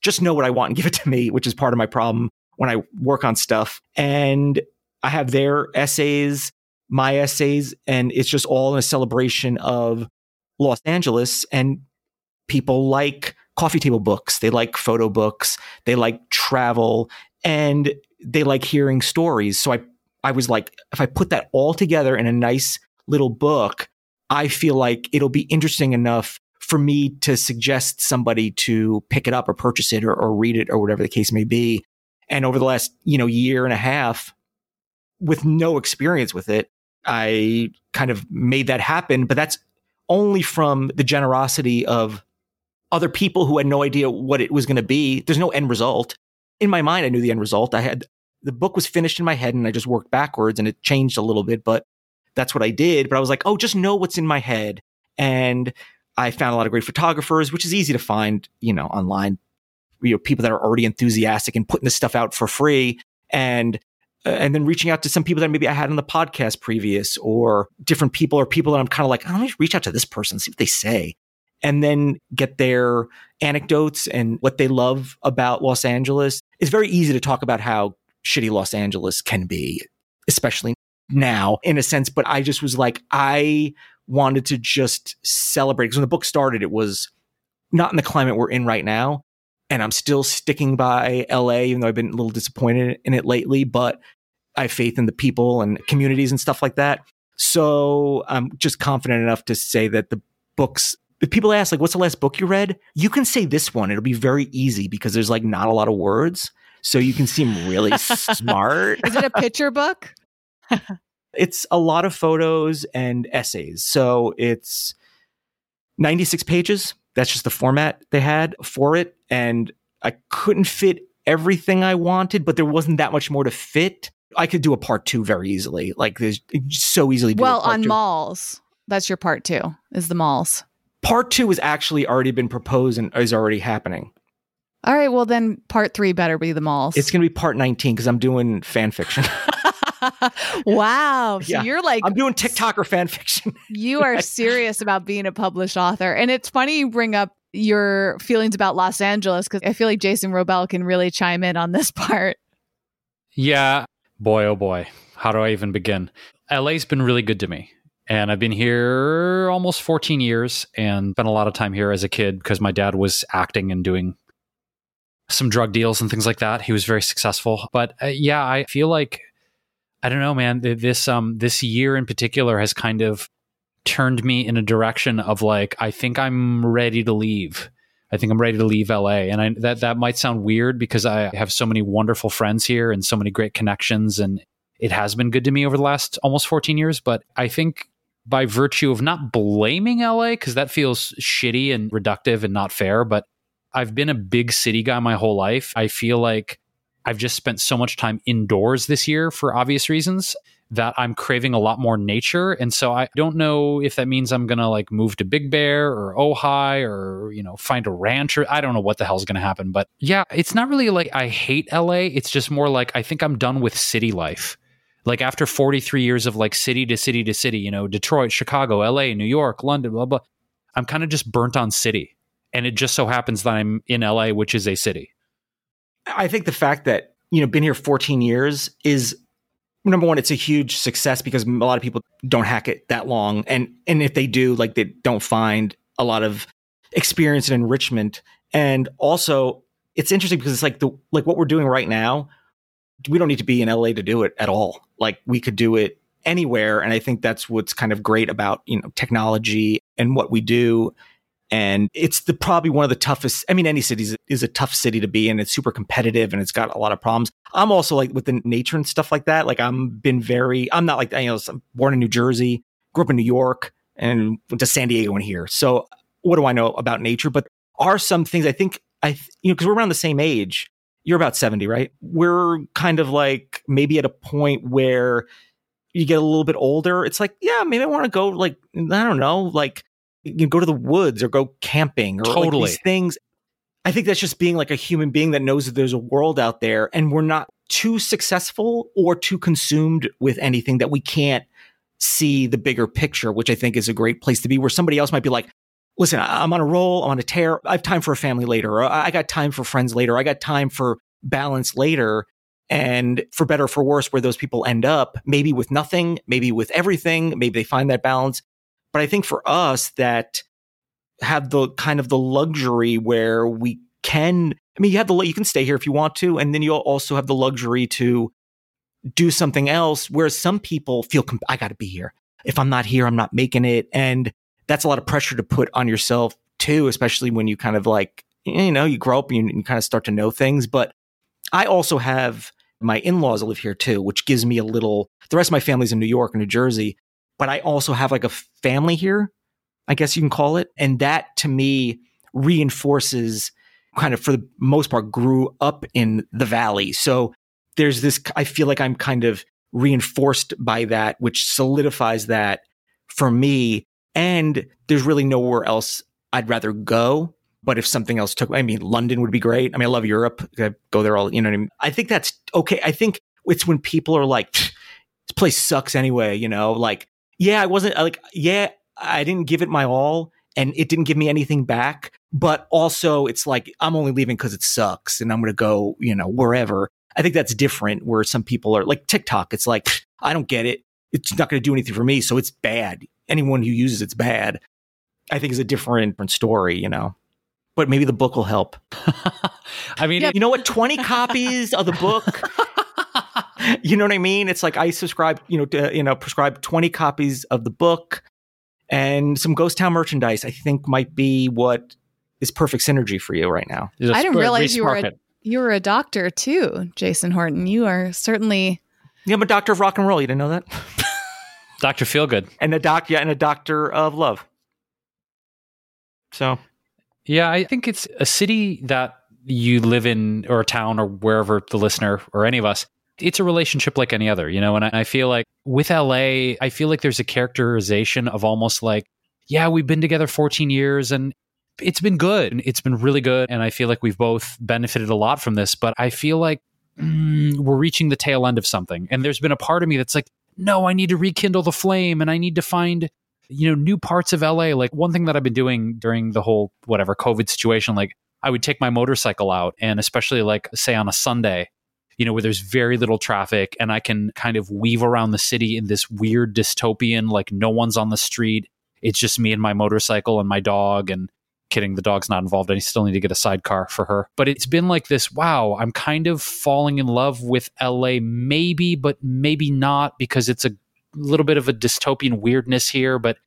just know what I want and give it to me, which is part of my problem when I work on stuff. And I have their essays, my essays, and it's just all in a celebration of Los Angeles. And people like coffee table books, they like photo books, they like travel, and they like hearing stories. So I, I was like, if I put that all together in a nice little book, I feel like it'll be interesting enough for me to suggest somebody to pick it up or purchase it or, or read it or whatever the case may be. And over the last, you know, year and a half, with no experience with it, I kind of made that happen. But that's only from the generosity of other people who had no idea what it was going to be. There's no end result. In my mind, I knew the end result. I had the book was finished in my head and I just worked backwards and it changed a little bit, but that's what I did. But I was like, oh, just know what's in my head. And I found a lot of great photographers, which is easy to find, you know, online you know people that are already enthusiastic and putting this stuff out for free and Uh, and then reaching out to some people that maybe I had on the podcast previous or different people or people that I'm kind of like, oh, let me reach out to this person, see what they say. And then get their anecdotes and what they love about Los Angeles. It's very easy to talk about how shitty Los Angeles can be, especially now in a sense. But I just was like, I wanted to just celebrate because when the book started, it was not in the climate we're in right now and I'm still sticking by LA, even though I've been a little disappointed in it lately, but I have faith in the people and communities and stuff like that. So I'm just confident enough to say that the books, if people ask, like, what's the last book you read? You can say this one. It'll be very easy because there's like not a lot of words. So you can seem really smart. Is it a picture book? it's a lot of photos and essays. So it's 96 pages that's just the format they had for it. And I couldn't fit everything I wanted, but there wasn't that much more to fit. I could do a part two very easily. Like there's so easily. well, on two. malls, that's your part two is the malls. Part two has actually already been proposed and is already happening. All right. Well, then part three better be the malls. It's going to be part 19 because I'm doing fan fiction. wow. So yeah. you're like I'm doing TikTok or fan fiction. you are serious about being a published author. And it's funny you bring up your feelings about Los Angeles because I feel like Jason Wrobel can really chime in on this part. Yeah. Boy, oh boy. How do I even begin? LA's been really good to me. And I've been here almost 14 years and spent a lot of time here as a kid because my dad was acting and doing some drug deals and things like that. He was very successful. But uh, yeah, I feel like I don't know, man. This um this year in particular has kind of turned me in a direction of like I think I'm ready to leave. I think I'm ready to leave LA, and I, that that might sound weird because I have so many wonderful friends here and so many great connections, and it has been good to me over the last almost 14 years. But I think by virtue of not blaming LA because that feels shitty and reductive and not fair, but I've been a big city guy my whole life. I feel like I've just spent so much time indoors this year for obvious reasons that I'm craving a lot more nature. And so I don't know if that means I'm going to like move to Big Bear or Ojai or, you know, find a ranch or I don't know what the hell's going to happen. But yeah, it's not really like I hate LA. It's just more like I think I'm done with city life. Like after 43 years of like city to city to city, you know, Detroit, Chicago, LA, New York, London, blah, blah, I'm kind of just burnt on city. And it just so happens that I'm in LA, which is a city. I think the fact that, you know, been here 14 years is number one, it's a huge success because a lot of people don't hack it that long. And and if they do, like they don't find a lot of experience and enrichment. And also it's interesting because it's like the like what we're doing right now, we don't need to be in LA to do it at all. Like we could do it anywhere. And I think that's what's kind of great about, you know, technology and what we do. And it's the probably one of the toughest. I mean, any city is, a tough city to be in. It's super competitive and it's got a lot of problems. I'm also like with the nature and stuff like that. Like I'm been very, I'm not like, you know, I'm born in New Jersey, grew up in New York and went to San Diego and here. So what do I know about nature? But are some things I think I, you know, because we're around the same age. You're about 70, right? We're kind of like maybe at a point where you get a little bit older. It's like, yeah, maybe I want to go like, I don't know, like you know, go to the woods or go camping or Totally. like these things. I think that's just being like a human being that knows that there's a world out there and we're not too successful or too consumed with anything that we can't see the bigger picture, which I think is a great place to be where somebody else might be like, listen, I'm on a roll, I'm on a tear. I have time for a family later, or I I got time for friends later. I got time for balance later. And for better or for worse, where those people end up, maybe with nothing, maybe with everything, maybe they find that balance. But I think for us that have the kind of the luxury where we can, I mean, you have the, you can stay here if you want to. And then you'll also have the luxury to do something else. Whereas some people feel, comp- I got to be here. If I'm not here, I'm not making it. And that's a lot of pressure to put on yourself too, especially when you kind of like, you know, you grow up and you, you kind of start to know things. But I also have my in-laws live here too, which gives me a little, the rest of my family's in New York and New Jersey, but I also have like a family here, I guess you can call it. And that to me reinforces kind of for the most part grew up in the valley. So there's this, I feel like I'm kind of reinforced by that, which solidifies that for me. And there's really nowhere else I'd rather go. But if something else took, I mean, London would be great. I mean, I love Europe. I go there all, you know what I mean? I think that's okay. I think it's when people are like, this place sucks anyway, you know, like, yeah, I wasn't like, yeah, I didn't give it my all and it didn't give me anything back. But also it's like, I'm only leaving because it sucks and I'm going to go, you know, wherever. I think that's different where some people are like TikTok. It's like, I don't get it. It's not going to do anything for me. So it's bad. Anyone who uses it's bad. I think is a different, different story, you know. But maybe the book will help. I mean, Yeah. You know what? 20 copies of the book. You know what I mean? It's like I subscribe, you know, to, you know, prescribe 20 copies of the book and some Ghost Town merchandise. I think might be what is perfect synergy for you right now. just I didn't realize you were a- You were a doctor too, Jason Horton. You are certainly Yeah, I'm a doctor of rock and roll. You didn't know that? Dr. Feelgood. And a doc, yeah, and a doctor of love. So Yeah, I think it's a city that you live in or a town or wherever the listener or any of us, it's a relationship like any other, you know? And I, I feel like with LA, I feel like there's a characterization of almost like, yeah, we've been together 14 years and it's been good. It's been really good. And I feel like we've both benefited a lot from this, but I feel like mm, we're reaching the tail end of something. And there's been a part of me that's like, no, I need to rekindle the flame and I need to find you know new parts of LA like one thing that I've been doing during the whole whatever covid situation like I would take my motorcycle out and especially like say on a Sunday you know where there's very little traffic and I can kind of weave around the city in this weird dystopian like no one's on the street. It's just me and my motorcycle and my dog and kidding the dog's not involved I still need to get a sidecar for her. But it's been like this wow I'm kind of falling in love with LA maybe but maybe not because it's a little bit of a dystopian weirdness here, but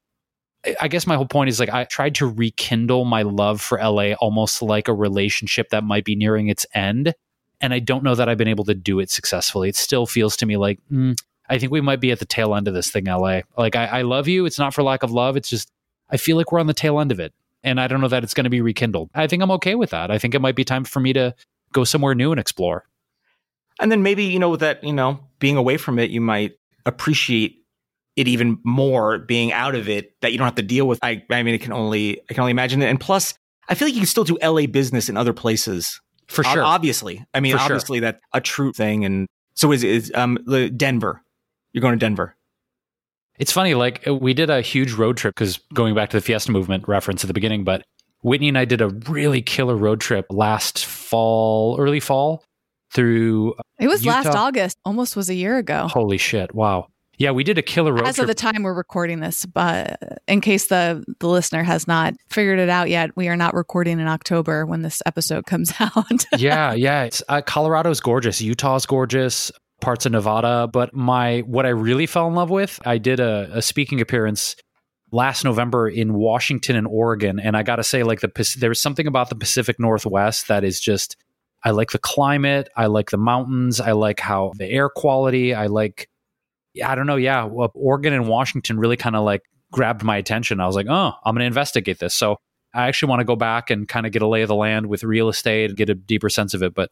I- guess my whole point is like I tried to rekindle my love for LA almost like a relationship that might be nearing its end. And I don't know that I've been able to do it successfully. It still feels to me like, mm, I think we might be at the tail end of this thing, LA. Like, I, I love you. It's not for lack of love. It's just, I feel like we're on the tail end of it. And I don't know that it's going to be rekindled. I think I'm okay with that. I think it might be time for me to go somewhere new and explore. And then maybe, you know, that, you know, being away from it, you might appreciate it even more being out of it that you don't have to deal with. I I mean, it can only I can only imagine it. And plus, I feel like you can still do LA business in other places. For sure. Obviously. I mean, For sure. obviously that's a true thing. And so is is um the Denver. You're going to Denver. It's funny, like we did a huge road trip because going back to the Fiesta movement reference at the beginning, but Whitney and I did a really killer road trip last fall, early fall through. It was Utah. last August, almost was a year ago. Holy shit! Wow. Yeah, we did a killer road As trip. of the time we're recording this, but in case the the listener has not figured it out yet, we are not recording in October when this episode comes out. yeah, yeah. It's, uh, Colorado's gorgeous. Utah's gorgeous. Parts of Nevada, but my what I really fell in love with, I did a, a speaking appearance last November in Washington and Oregon, and I got to say, like the there's something about the Pacific Northwest that is just. I like the climate. I like the mountains. I like how the air quality. I like. I don't know. Yeah, well, Oregon and Washington really kind of like grabbed my attention. I was like, oh, I'm going to investigate this. So I actually want to go back and kind of get a lay of the land with real estate and get a deeper sense of it. But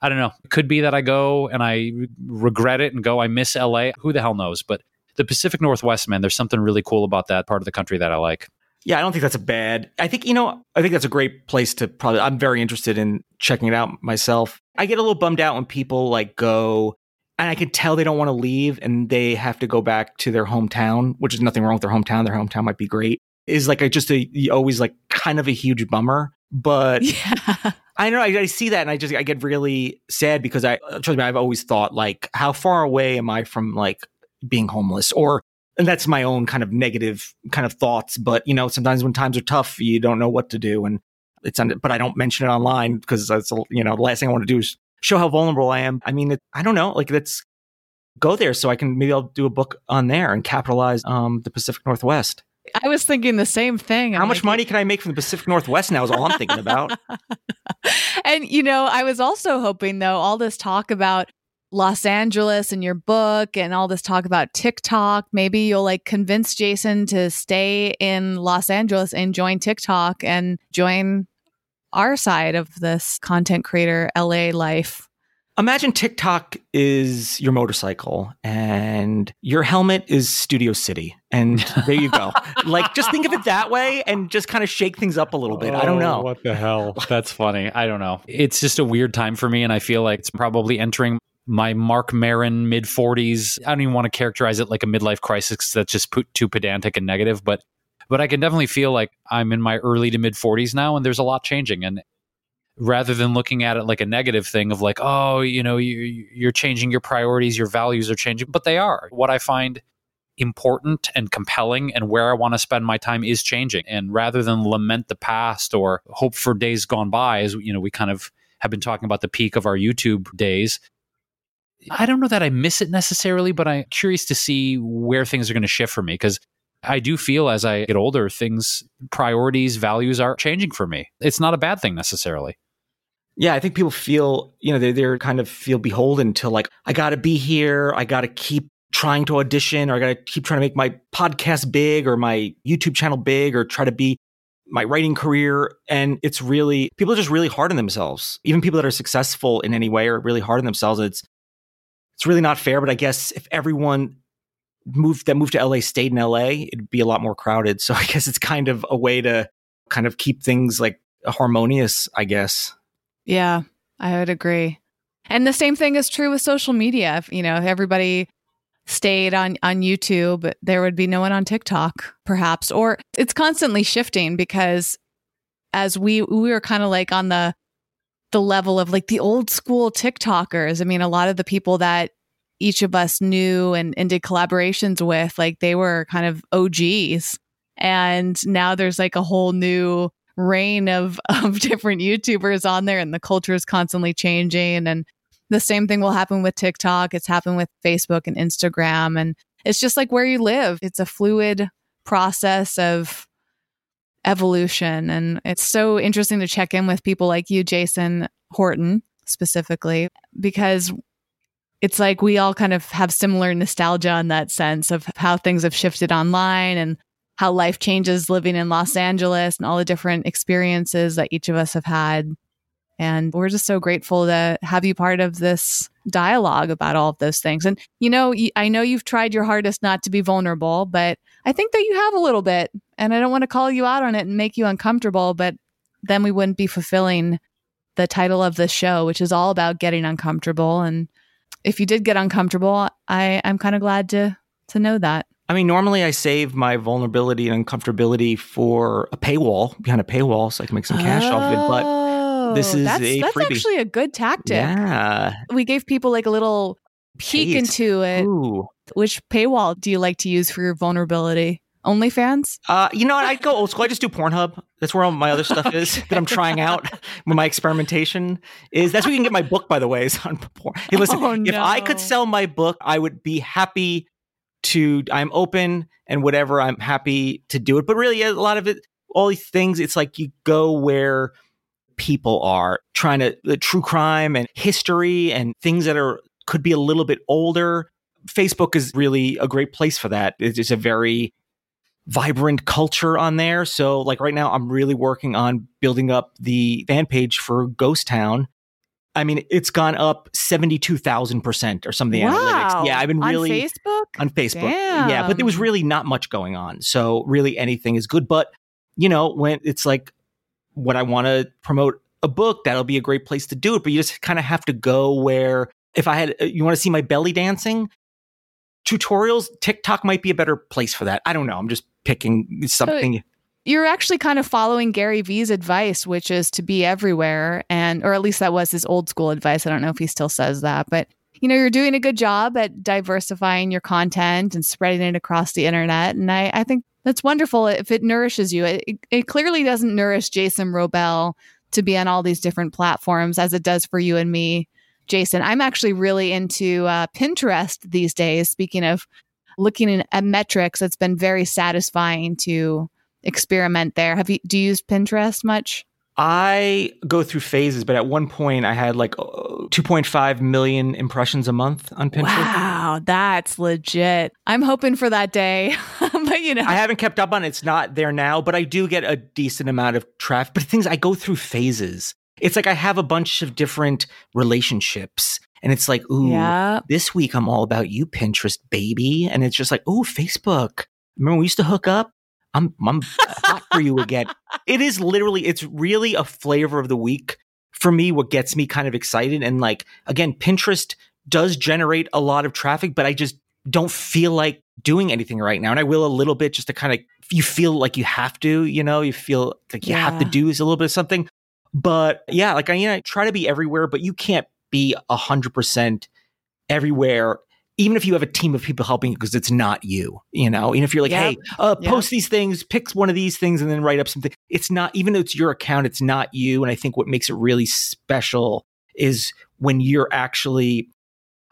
I don't know. It could be that I go and I regret it and go, I miss LA. Who the hell knows? But the Pacific Northwest, man, there's something really cool about that part of the country that I like. Yeah, I don't think that's a bad. I think you know, I think that's a great place to probably. I'm very interested in checking it out myself. I get a little bummed out when people like go, and I can tell they don't want to leave, and they have to go back to their hometown, which is nothing wrong with their hometown. Their hometown might be great. Is like a, just a always like kind of a huge bummer, but yeah. I know I, I, see that and I just I get really sad because I uh, trust me I've always thought like how far away am I from like being homeless or and that's my own kind of negative kind of thoughts but you know sometimes when times are tough you don't know what to do and it's under, but I don't mention it online because that's you know the last thing I want to do is show how vulnerable I am. I mean it, I don't know like let's go there so I can maybe I'll do a book on there and capitalize um the Pacific Northwest. I was thinking the same thing. How I'm much like, money can I make from the Pacific Northwest now is all I'm thinking about. and you know, I was also hoping though, all this talk about Los Angeles and your book and all this talk about TikTok, maybe you'll like convince Jason to stay in Los Angeles and join TikTok and join our side of this content creator LA life. Imagine TikTok is your motorcycle and your helmet is Studio City. And there you go. like, just think of it that way and just kind of shake things up a little bit. I don't oh, know. Oh, What the hell? That's funny. I don't know. It's just a weird time for me. And I feel like it's probably entering my Mark Maron mid 40s. I don't even want to characterize it like a midlife crisis. that's just put too pedantic and negative. But but I can definitely feel like I'm in my early to mid 40s now and there's a lot changing. And rather than looking at it like a negative thing of like, oh, you know, you, you're changing your priorities, your values are changing, but they are. What I find important and compelling and where I want to spend my time is changing. And rather than lament the past or hope for days gone by, as you know, we kind of have been talking about the peak of our YouTube days. I don't know that I miss it necessarily, but I'm curious to see where things are going to shift for me because I do feel as I get older, things, priorities, values are changing for me. It's not a bad thing necessarily. Yeah, I think people feel, you know, they they're kind of feel beholden to like, I got to be here. I got to keep trying to audition or I got to keep trying to make my podcast big or my YouTube channel big or try to be my writing career. And it's really, people are just really hard on themselves. Even people that are successful in any way are really hard on themselves. It's, it's really not fair. But I guess if everyone moved that moved to LA stayed in LA, it'd be a lot more crowded. So I guess it's kind of a way to kind of keep things like harmonious, I guess. Yeah, I would agree. And the same thing is true with social media. If, you know, if everybody stayed on on YouTube, there would be no one on TikTok, perhaps. Or it's constantly shifting because as we we were kind of like on the the level of like the old school TikTokers. I mean, a lot of the people that each of us knew and, and did collaborations with, like they were kind of OGs. And now there's like a whole new reign of of different YouTubers on there and the culture is constantly changing and the same thing will happen with TikTok. It's happened with Facebook and Instagram and it's just like where you live. It's a fluid process of evolution and it's so interesting to check in with people like you Jason Horton specifically because it's like we all kind of have similar nostalgia in that sense of how things have shifted online and how life changes living in Los Angeles and all the different experiences that each of us have had. And we're just so grateful to have you part of this dialogue about all of those things. And, you know, I know you've tried your hardest not to be vulnerable, but I think that you have a little bit. And I don't want to call you out on it and make you uncomfortable, but then we wouldn't be fulfilling the title of the show, which is all about getting uncomfortable. And if you did get uncomfortable, I I'm kind of glad to to know that. I mean, normally I save my vulnerability and uncomfortability for a paywall behind a paywall, so I can make some cash off of it. But oh, this Oh, is that's, a that's actually a good tactic. yeah, We gave people like a little peek into it. Ooh. Which paywall do you like to use for your vulnerability? OnlyFans? Uh, you know what? I go old school. I just do Pornhub. That's where all my other stuff is that I'm trying out. When my experimentation is. That's where you can get my book, by the way. Is on porn. Hey, listen. Oh, If I could sell my book, I would be happy to. I'm open and whatever. I'm happy to do it. But really, a lot of it, all these things, it's like you go where people are trying to the true crime and history and things that are could be a little bit older. Facebook is really a great place for that. It's just a very vibrant culture on there. So like right now I'm really working on building up the fan page for Ghost Town. I mean, it's gone up 72,000% or something. wow. analytics. Yeah, I've been really on Facebook. on Facebook. Yeah, but there was really not much going on. So really anything is good. But you know, when it's like when I want to promote a book, that'll be a great place to do it. But you just kind of have to go where if I had uh, you want to see my belly dancing tutorials, TikTok might be a better place for that. I don't know. I'm just picking something. You're actually kind of following Gary Vee's advice, which is to be everywhere, and or at least that was his old school advice. I don't know if he still says that, but you know, you're doing a good job at diversifying your content and spreading it across the internet, and I, I think that's wonderful if it nourishes you. It, it clearly doesn't nourish Jason Wrobel to be on all these different platforms as it does for you and me, Jason. I'm actually really into uh, Pinterest these days. Speaking of looking at metrics, it's been very satisfying to experiment there. Have you do you use Pinterest much? I go through phases, but at one point I had like uh, 2.5 million impressions a month on Pinterest. Wow, that's legit. I'm hoping for that day. but you know, I haven't kept up on it. It's not there now, but I do get a decent amount of traffic. But things I go through phases. It's like I have a bunch of different relationships, and it's like, ooh, yeah. this week I'm all about you, Pinterest, baby. And it's just like, ooh, Facebook. Remember we used to hook up? I'm I'm hot for you again. It is literally, it's really a flavor of the week for me. What gets me kind of excited and like again, Pinterest does generate a lot of traffic, but I just don't feel like doing anything right now. And I will a little bit just to kind of you feel like you have to, you know, you feel like you have to do is a little bit of something. But yeah, like I, you know, I try to be everywhere, but you can't be a hundred percent everywhere. Even if you have a team of people helping you, because it's not you, you know. Even if you're like, Yep. "Hey, uh, Yep. post these things, pick one of these things, and then write up something." It's not, even though it's your account, it's not you. And I think what makes it really special is when you're actually.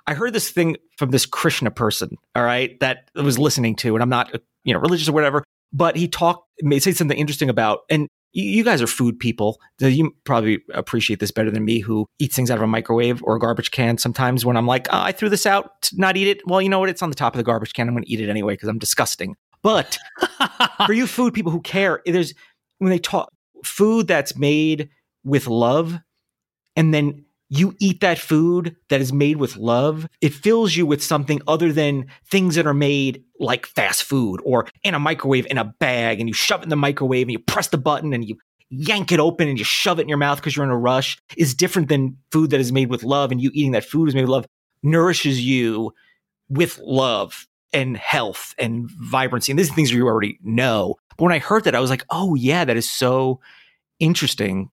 I heard this thing from this Krishna person, all right, that I was listening to, and I'm not, you know, religious or whatever, but he talked, may say something interesting about, and you, you guys are food people. You probably appreciate this better than me, who eats things out of a microwave or a garbage can. Sometimes when I'm like, oh, I threw this out to not eat it. Well, you know what? It's on the top of the garbage can. I'm going to eat it anyway because I'm disgusting. But for you food people who care, there's when they talk food that's made with love, and then you eat that food that is made with love, it fills you with something other than things that are made like fast food or in a microwave in a bag and you shove it in the microwave and you press the button and you yank it open and you shove it in your mouth because you're in a rush is different than food that is made with love and you eating that food is made with love nourishes you with love and health and vibrancy. And these are things you already know. But when i heard that i was like oh yeah that is so interesting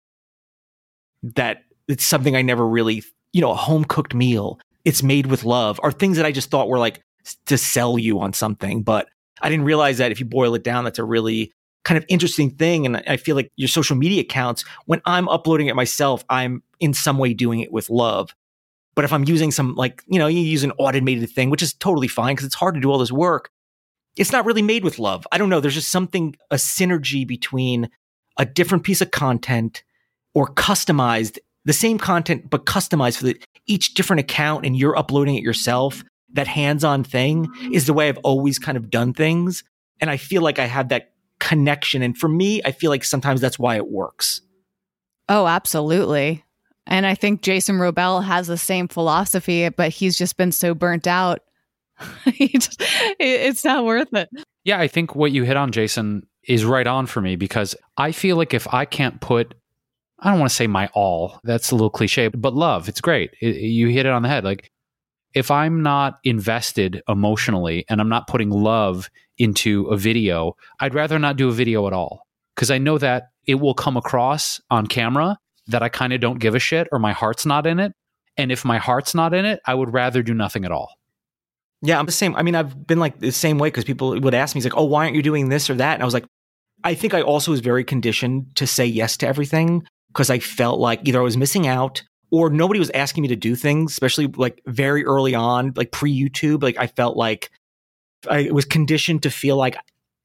that it's something I never really, you know, a home cooked meal. It's made with love are things that I just thought were like to sell you on something. But I didn't realize that if you boil it down, that's a really kind of interesting thing. And I feel like your social media accounts, when I'm uploading it myself, I'm in some way doing it with love. But if I'm using some like, you know, you use an automated thing, which is totally fine because it's hard to do all this work. It's not really made with love. I don't know. There's just something, a synergy between a different piece of content or customized the same content but customized for the, each different account and you're uploading it yourself that hands-on thing is the way i've always kind of done things and i feel like i have that connection and for me i feel like sometimes that's why it works Oh, absolutely. And I think Jason Wrobel has the same philosophy, but he's just been so burnt out. just, it's not worth it. Yeah, I think what you hit on, Jason, is right on for me because I feel like if I can't put, I don't want to say my all, that's a little cliche, but love, it's great. It- you hit it on the head. Like, if I'm not invested emotionally and I'm not putting love into a video, I'd rather not do a video at all because I know that it will come across on camera that I kind of don't give a shit or my heart's not in it. And if my heart's not in it, I would rather do nothing at all. Yeah, I'm the same. I mean, I've been like the same way because people would ask me, like, oh, why aren't you doing this or that?" And I was like, I think I also was very conditioned to say yes to everything because I felt like either I was missing out or nobody was asking me to do things, especially like very early on, like pre YouTube. Like I felt like I was conditioned to feel like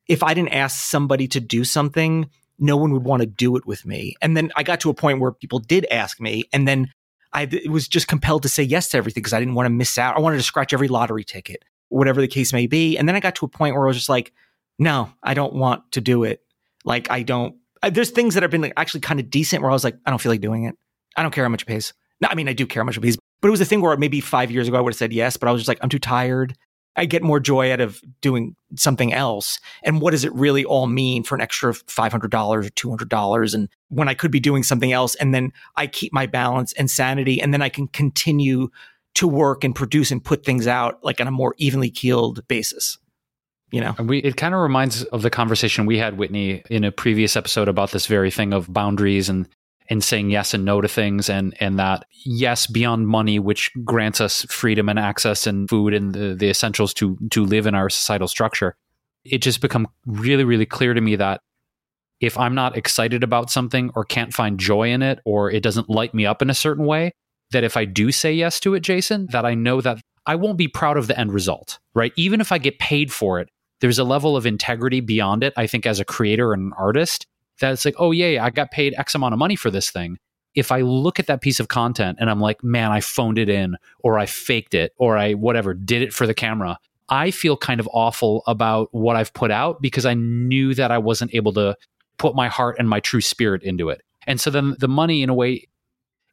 if I didn't ask somebody to do something, no one would want to do it with me. And then I got to a point where people did ask me, and then I was just compelled to say yes to everything because I didn't want to miss out. I wanted to scratch every lottery ticket, whatever the case may be. And then I got to a point where I was just like, no, I don't want to do it. Like I don't. There's things that have been like actually kind of decent where I was like, I don't feel like doing it. I don't care how much it pays. No, I mean, I do care how much it pays, but it was a thing where maybe five years ago I would have said yes, but I was just like, I'm too tired. I get more joy out of doing something else. And what does it really all mean for an extra $500 or $200? And when I could be doing something else, and then I keep my balance and sanity, and then I can continue to work and produce and put things out like on a more evenly keeled basis. You know, we, it kind of reminds of the conversation we had, Whitney, in a previous episode about this very thing of boundaries and and saying yes and no to things and and that yes beyond money which grants us freedom and access and food and the, the essentials to to live in our societal structure. It just become really really clear to me that if i'm not excited about something or can't find joy in it or it doesn't light me up in a certain way that if i do say yes to it jason that i know that i won't be proud of the end result right? Even if i get paid for it there's a level of integrity beyond it i think as a creator and an artist that it's like, oh, yeah, I got paid X amount of money for this thing. If I look at that piece of content and I'm like, man, I phoned it in or I faked it or I whatever, did it for the camera, I feel kind of awful about what I've put out because I knew that I wasn't able to put my heart and my true spirit into it. And so then the money, in a way,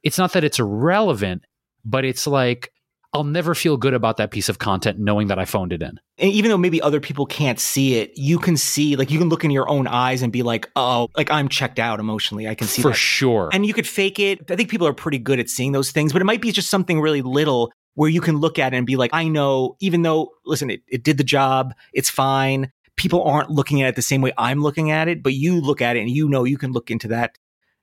it's not that it's irrelevant, but it's like, I'll never feel good about that piece of content knowing that I phoned it in. And even though maybe other people can't see it, you can see, like, you can look in your own eyes and be like, oh, like I'm checked out emotionally. I can see For that. sure. And you could fake it. I think people are pretty good at seeing those things, but it might be just something really little where you can look at it and be like, I know, even though, listen, it, it did the job, it's fine. People aren't looking at it the same way I'm looking at it, but you look at it and you know you can look into that.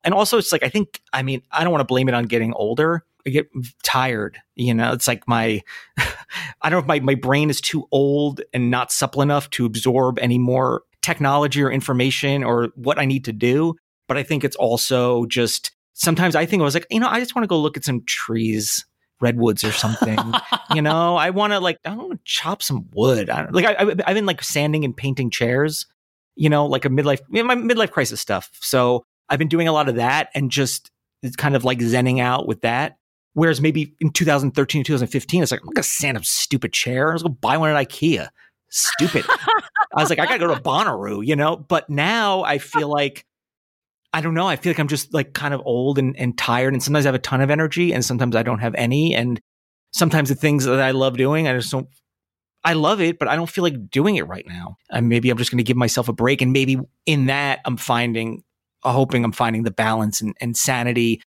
And also, it's like, I think, I mean, I don't want to blame it on getting older I get tired. You know, it's like my, I don't know if my, my brain is too old and not supple enough to absorb any more technology or information or what I need to do. But I think it's also just sometimes I think I was like, you know, I just want to go look at some trees, redwoods or something. you know, I want to like, I want to chop some wood. I like, I, I've been like sanding and painting chairs, you know, like a midlife, my midlife crisis stuff. So I've been doing a lot of that and just it's kind of like zenning out with that. Whereas maybe in 2013, 2015, it's like, I'm going to sand a stupid chair. I was to buy one at Ikea. Stupid. I was like, I got to go to Bonnaroo, you know? But now I feel like, I don't know. I feel like I'm just like kind of old and, and tired. And sometimes I have a ton of energy and sometimes I don't have any. And sometimes the things that I love doing, I just don't, I love it, but I don't feel like doing it right now. And maybe I'm just going to give myself a break. And maybe in that, I'm finding, hoping I'm finding the balance and, and sanity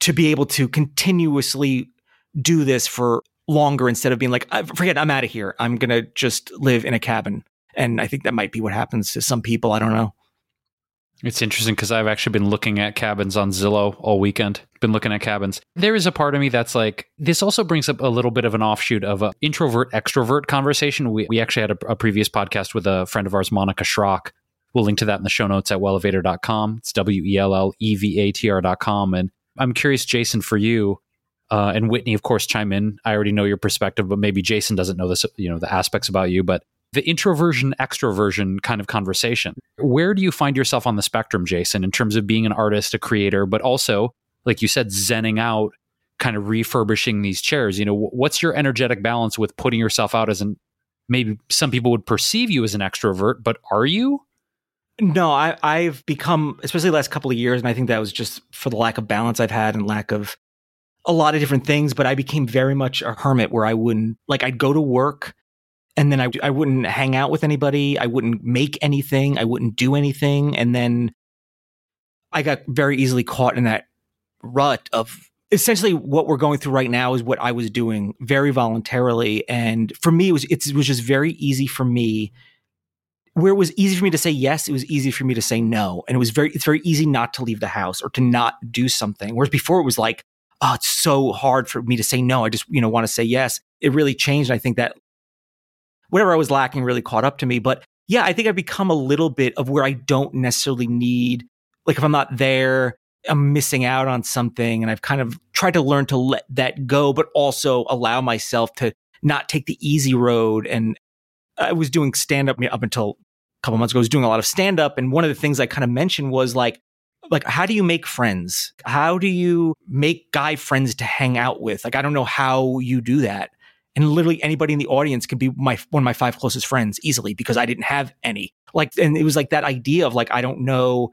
to be able to continuously do this for longer instead of being like, forget, I'm out of here. I'm going to just live in a cabin. And I think that might be what happens to some people. I don't know. It's interesting because I've actually been looking at cabins on Zillow all weekend. Been looking at cabins. There is a part of me that's like, this also brings up a little bit of an offshoot of an introvert extrovert conversation. We, we actually had a, a previous podcast with a friend of ours, Monica Schrock. We'll link to that in the show notes at wellevatr.com. It's W E L L E V A T R.com. And I'm curious, Jason, for you, uh, and Whitney, of course, chime in. I already know your perspective, but maybe Jason doesn't know this, you know, the aspects about you. But the introversion extroversion kind of conversation. Where do you find yourself on the spectrum, Jason, in terms of being an artist, a creator, but also, like you said, zenning out, kind of refurbishing these chairs? You know, what's your energetic balance with putting yourself out as an maybe some people would perceive you as an extrovert, but are you? No, I, I've become, especially the last couple of years, and I think that was just for the lack of balance I've had and lack of a lot of different things. But I became very much a hermit where I wouldn't, like, I'd go to work and then I, I wouldn't hang out with anybody. I wouldn't make anything. I wouldn't do anything. And then I got very easily caught in that rut of essentially what we're going through right now is what I was doing very voluntarily. And for me, it was, it was just very easy for me where it was easy for me to say yes, it was easy for me to say no. And it was very, it's very easy not to leave the house or to not do something. Whereas before it was like, oh, it's so hard for me to say no. I just, you know, want to say yes. It really changed. I think that whatever I was lacking really caught up to me. But yeah, I think I've become a little bit of where I don't necessarily need, like if I'm not there, I'm missing out on something. And I've kind of tried to learn to let that go, but also allow myself to not take the easy road. And I was doing stand up up until couple months ago, I was doing a lot of stand up. And one of the things I kind of mentioned was like, like, how do you make friends? How do you make guy friends to hang out with? Like, I don't know how you do that. And literally anybody in the audience could be my, one of my five closest friends easily because I didn't have any. Like, and it was like that idea of like, I don't know,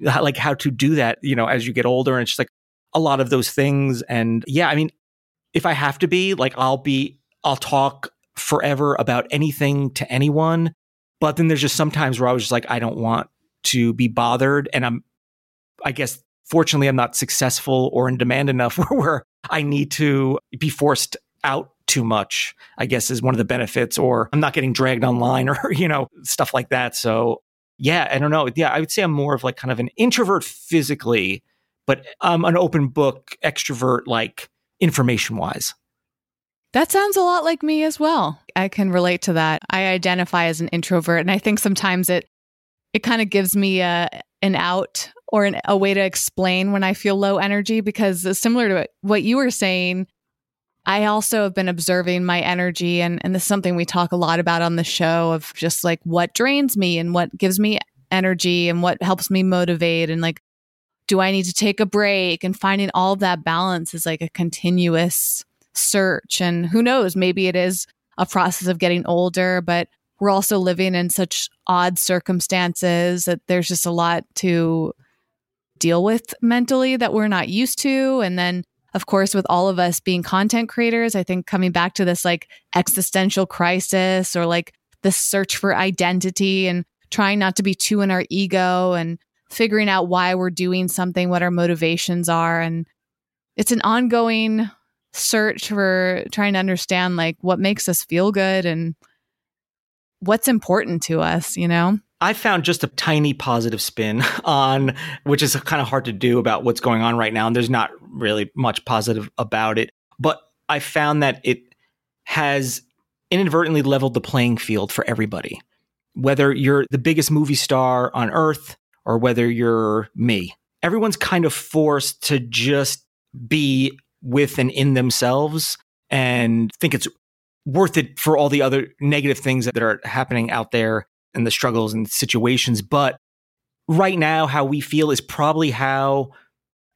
like how to do that, you know, as you get older. And it's just like a lot of those things. And yeah, I mean, if I have to be, like, I'll be, I'll talk forever about anything to anyone but then there's just sometimes where I was just like, I don't want to be bothered. And I'm, I guess, fortunately, I'm not successful or in demand enough where, I need to be forced out too much, I guess is one of the benefits, or I'm not getting dragged online or, you know, stuff like that. So yeah, I don't know. Yeah, I would say I'm more of like kind of an introvert physically, but I'm an open book extrovert, like information wise. That sounds a lot like me as well. I can relate to that. I identify as an introvert and I think sometimes it it kind of gives me a an out or an, a way to explain when I feel low energy because similar to what you were saying, I also have been observing my energy and and this is something we talk a lot about on the show of just like what drains me and what gives me energy and what helps me motivate and like do I need to take a break and finding all of that balance is like a continuous search. And who knows, maybe it is a process of getting older, but we're also living in such odd circumstances that there's just a lot to deal with mentally that we're not used to. And then, of course, with all of us being content creators, I think coming back to this like existential crisis or like the search for identity and trying not to be too in our ego and figuring out why we're doing something, what our motivations are. And it's an ongoing search for trying to understand like what makes us feel good and what's important to us, you know? I found just a tiny positive spin on, which is kind of hard to do about what's going on right now. And there's not really much positive about it. But I found that it has inadvertently leveled the playing field for everybody. Whether you're the biggest movie star on earth or whether you're me, everyone's kind of forced to just be with and in themselves and think it's worth it for all the other negative things that are happening out there and the struggles and situations. But right now, how we feel is probably how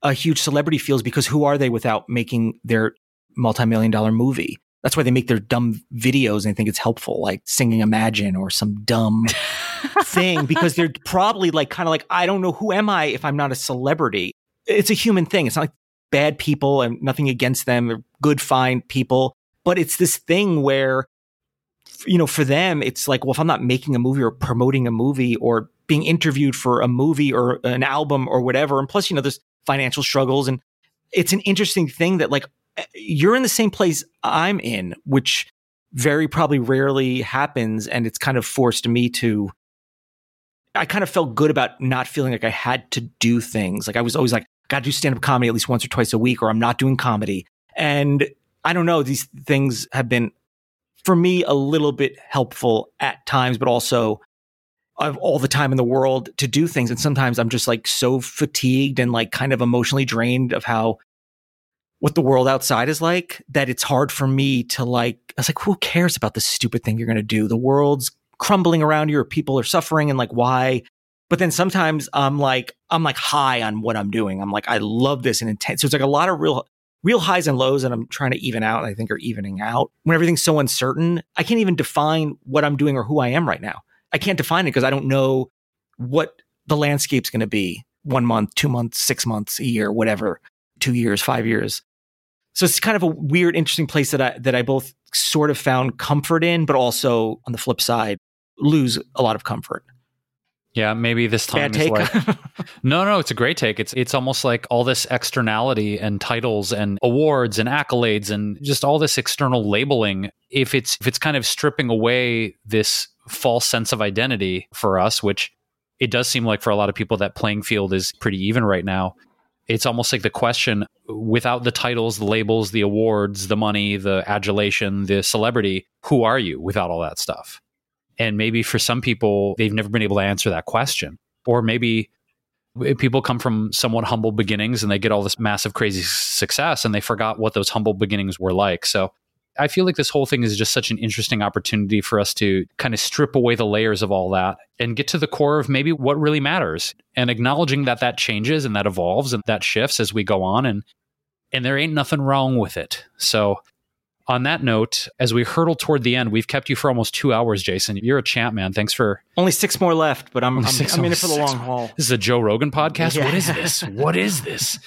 a huge celebrity feels because who are they without making their multi-million dollar movie? That's why they make their dumb videos and they think it's helpful, like singing Imagine or some dumb thing, because they're probably like kind of like, I don't know, who am I if I'm not a celebrity? It's a human thing. It's not like bad people and nothing against them. They're good, fine people. But it's this thing where, you know, for them, it's like, well, if I'm not making a movie or promoting a movie or being interviewed for a movie or an album or whatever, and plus, you know, there's financial struggles. And it's an interesting thing that, like, eh, you're in the same place I'm in, which very probably rarely happens. And it's kind of forced me to I kind of felt good about not feeling like I had to do things. Like I was always like, got to do stand up comedy at least once or twice a week, or I'm not doing comedy. And I don't know, these things have been for me a little bit helpful at times, but also I have all the time in the world to do things. And sometimes I'm just like so fatigued and like kind of emotionally drained of how what the world outside is like that it's hard for me to like, I was like, who cares about the stupid thing you're going to do? The world's crumbling around you or people are suffering and like, why but then sometimes I'm like, I'm like high on what I'm doing. I'm like, I love this and intense. So it's like a lot of real, real highs and lows and I'm trying to even out. I think are evening out when everything's so uncertain. I can't even define what I'm doing or who I am right now. I can't define it because I don't know what the landscape's going to be one month, two months, six months, a year, whatever, two years, five years. So it's kind of a weird, interesting place that I, that I both sort of found comfort in, but also on the flip side, lose a lot of comfort. Yeah, maybe this time Bad is take. like No, no, it's a great take. It's it's almost like all this externality and titles and awards and accolades and just all this external labeling. If it's if it's kind of stripping away this false sense of identity for us, which it does seem like for a lot of people that playing field is pretty even right now. It's almost like the question without the titles, the labels, the awards, the money, the adulation, the celebrity, who are you without all that stuff? And maybe for some people, they've never been able to answer that question. Or maybe people come from somewhat humble beginnings and they get all this massive, crazy success and they forgot what those humble beginnings were like. So I feel like this whole thing is just such an interesting opportunity for us to kind of strip away the layers of all that and get to the core of maybe what really matters and acknowledging that that changes and that evolves and that shifts as we go on and and there ain't nothing wrong with it. So on that note, as we hurtle toward the end, we've kept you for almost two hours, Jason. You're a champ, man. Thanks for. Only six more left, but I'm I'm, six- I'm in it for the long more. haul. This is a Joe Rogan podcast. What is this? What is this?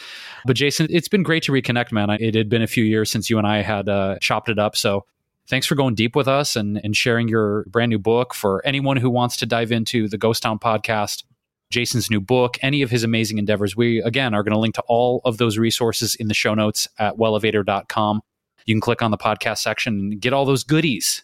But Jason, it's been great to reconnect, man. It had been a few years since you and I had uh, chopped it up. So thanks for going deep with us and, and sharing your brand new book. For anyone who wants to dive into the Ghost Town podcast, Jason's new book, any of his amazing endeavors, we again are going to link to all of those resources in the show notes at wellevatr.com. You can click on the podcast section and get all those goodies.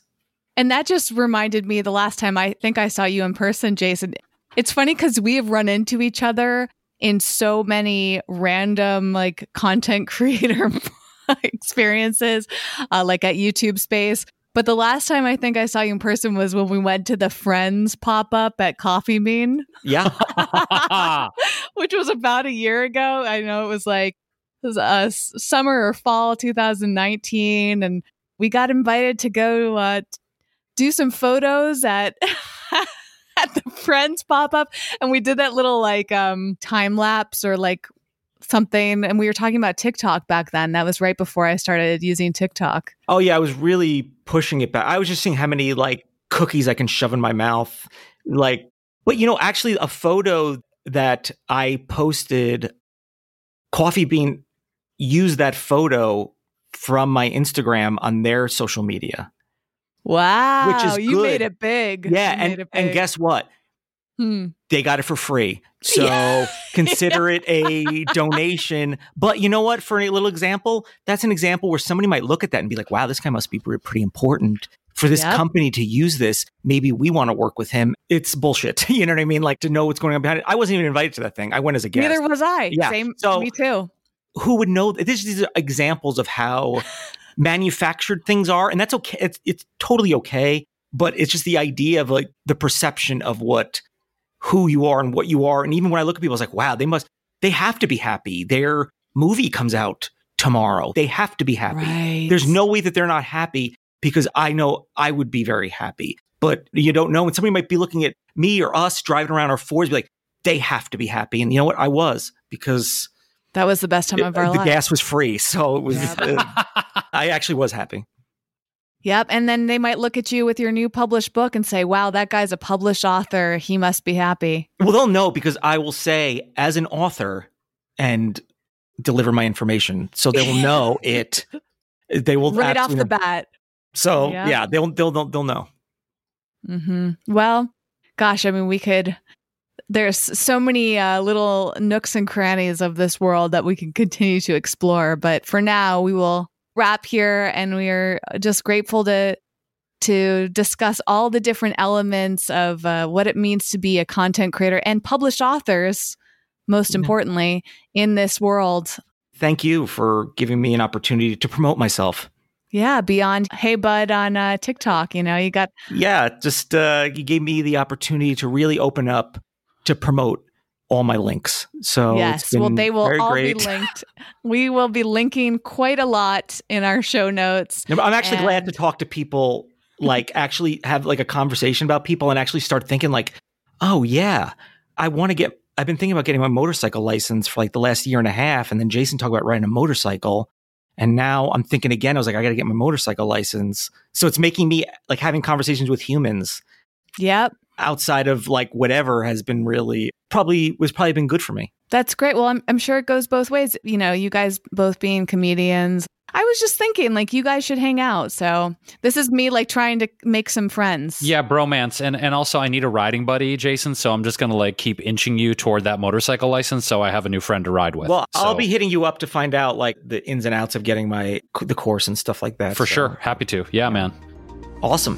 And that just reminded me the last time I think I saw you in person, Jason. It's funny because we have run into each other in so many random like content creator experiences, uh, like at YouTube Space. But the last time I think I saw you in person was when we went to the Friends pop up at Coffee Bean, Yeah, which was about a year ago. I know it was like it was uh, summer or fall 2019, and we got invited to go uh, do some photos at at the Friends pop up, and we did that little like um time lapse or like something, and we were talking about TikTok back then. That was right before I started using TikTok. Oh yeah, I was really pushing it back. I was just seeing how many like cookies I can shove in my mouth. Like, but you know, actually, a photo that I posted, Coffee Bean used that photo from my Instagram on their social media. Wow, Which is you good. made it big. Yeah, You and it and guess what? Hmm. They got it for free. So Yeah. consider it a donation. But you know what? For a little example, that's an example where somebody might look at that and be like, wow, this guy must be pretty important. For this Yep. company to use this, maybe we want to work with him. It's bullshit. You know what I mean? Like to know what's going on behind it. I wasn't even invited to that thing. I went as a guest. Neither was I. Yeah, Same. so- me too. Who would know? This, these are examples of how manufactured things are. And that's okay. It's, it's totally okay. But it's just the idea of like the perception of what who you are and what you are. And even when I look at people, it's like, wow, they must, they have to be happy. Their movie comes out tomorrow. They have to be happy. Right. There's no way that they're not happy because I know I would be very happy. But you don't know. And somebody might be looking at me or us driving around our Fords, be like, they have to be happy. And you know what? I was because That was the best time of our the life. gas was free. So it was, Yep. uh, I actually was happy. Yep. And then they might look at you with your new published book and say, wow, that guy's a published author. He must be happy. Well, they'll know because I will say as an author and deliver my information. So they will know it. They will right off the know. bat. So Yeah. yeah, they'll, they'll, they'll, they'll know. hmm Well, gosh, I mean, we could. There's so many uh, little nooks and crannies of this world that we can continue to explore. But for now, we will wrap here, and we are just grateful to to discuss all the different elements of uh, what it means to be a content creator and published authors. Most Yeah. importantly, in this world, Thank you for giving me an opportunity to promote myself. yeah. Beyond, hey bud, on uh, TikTok, you know, you got Yeah, just uh, you gave me the opportunity to really open up to promote all my links. So yes. Well, they will all great. be linked. we will be linking quite a lot in our show notes. No, I'm actually glad to talk to people, like actually have like a conversation about people and actually start thinking like, oh yeah, I want to get. I've been thinking about getting my motorcycle license for like the last year and a half, and then Jason talked about riding a motorcycle, and now I'm thinking again. I was like, I got to get my motorcycle license. So it's making me like having conversations with humans Yep. Outside of like whatever has been really probably was probably been good for me. That's great. Well, I'm, I'm sure it goes both ways. You know, you guys both being comedians, I was just thinking, like, you guys should hang out. So this is me, like, trying to make some friends. Yeah, bromance, and and also I need a riding buddy, Jason. So I'm just gonna like keep inching you toward that motorcycle license, so I have a new friend to ride with. Well, I'll be hitting you up to find out like the ins and outs of getting my the course and stuff like that. for so- sure happy to. Yeah, man. Awesome.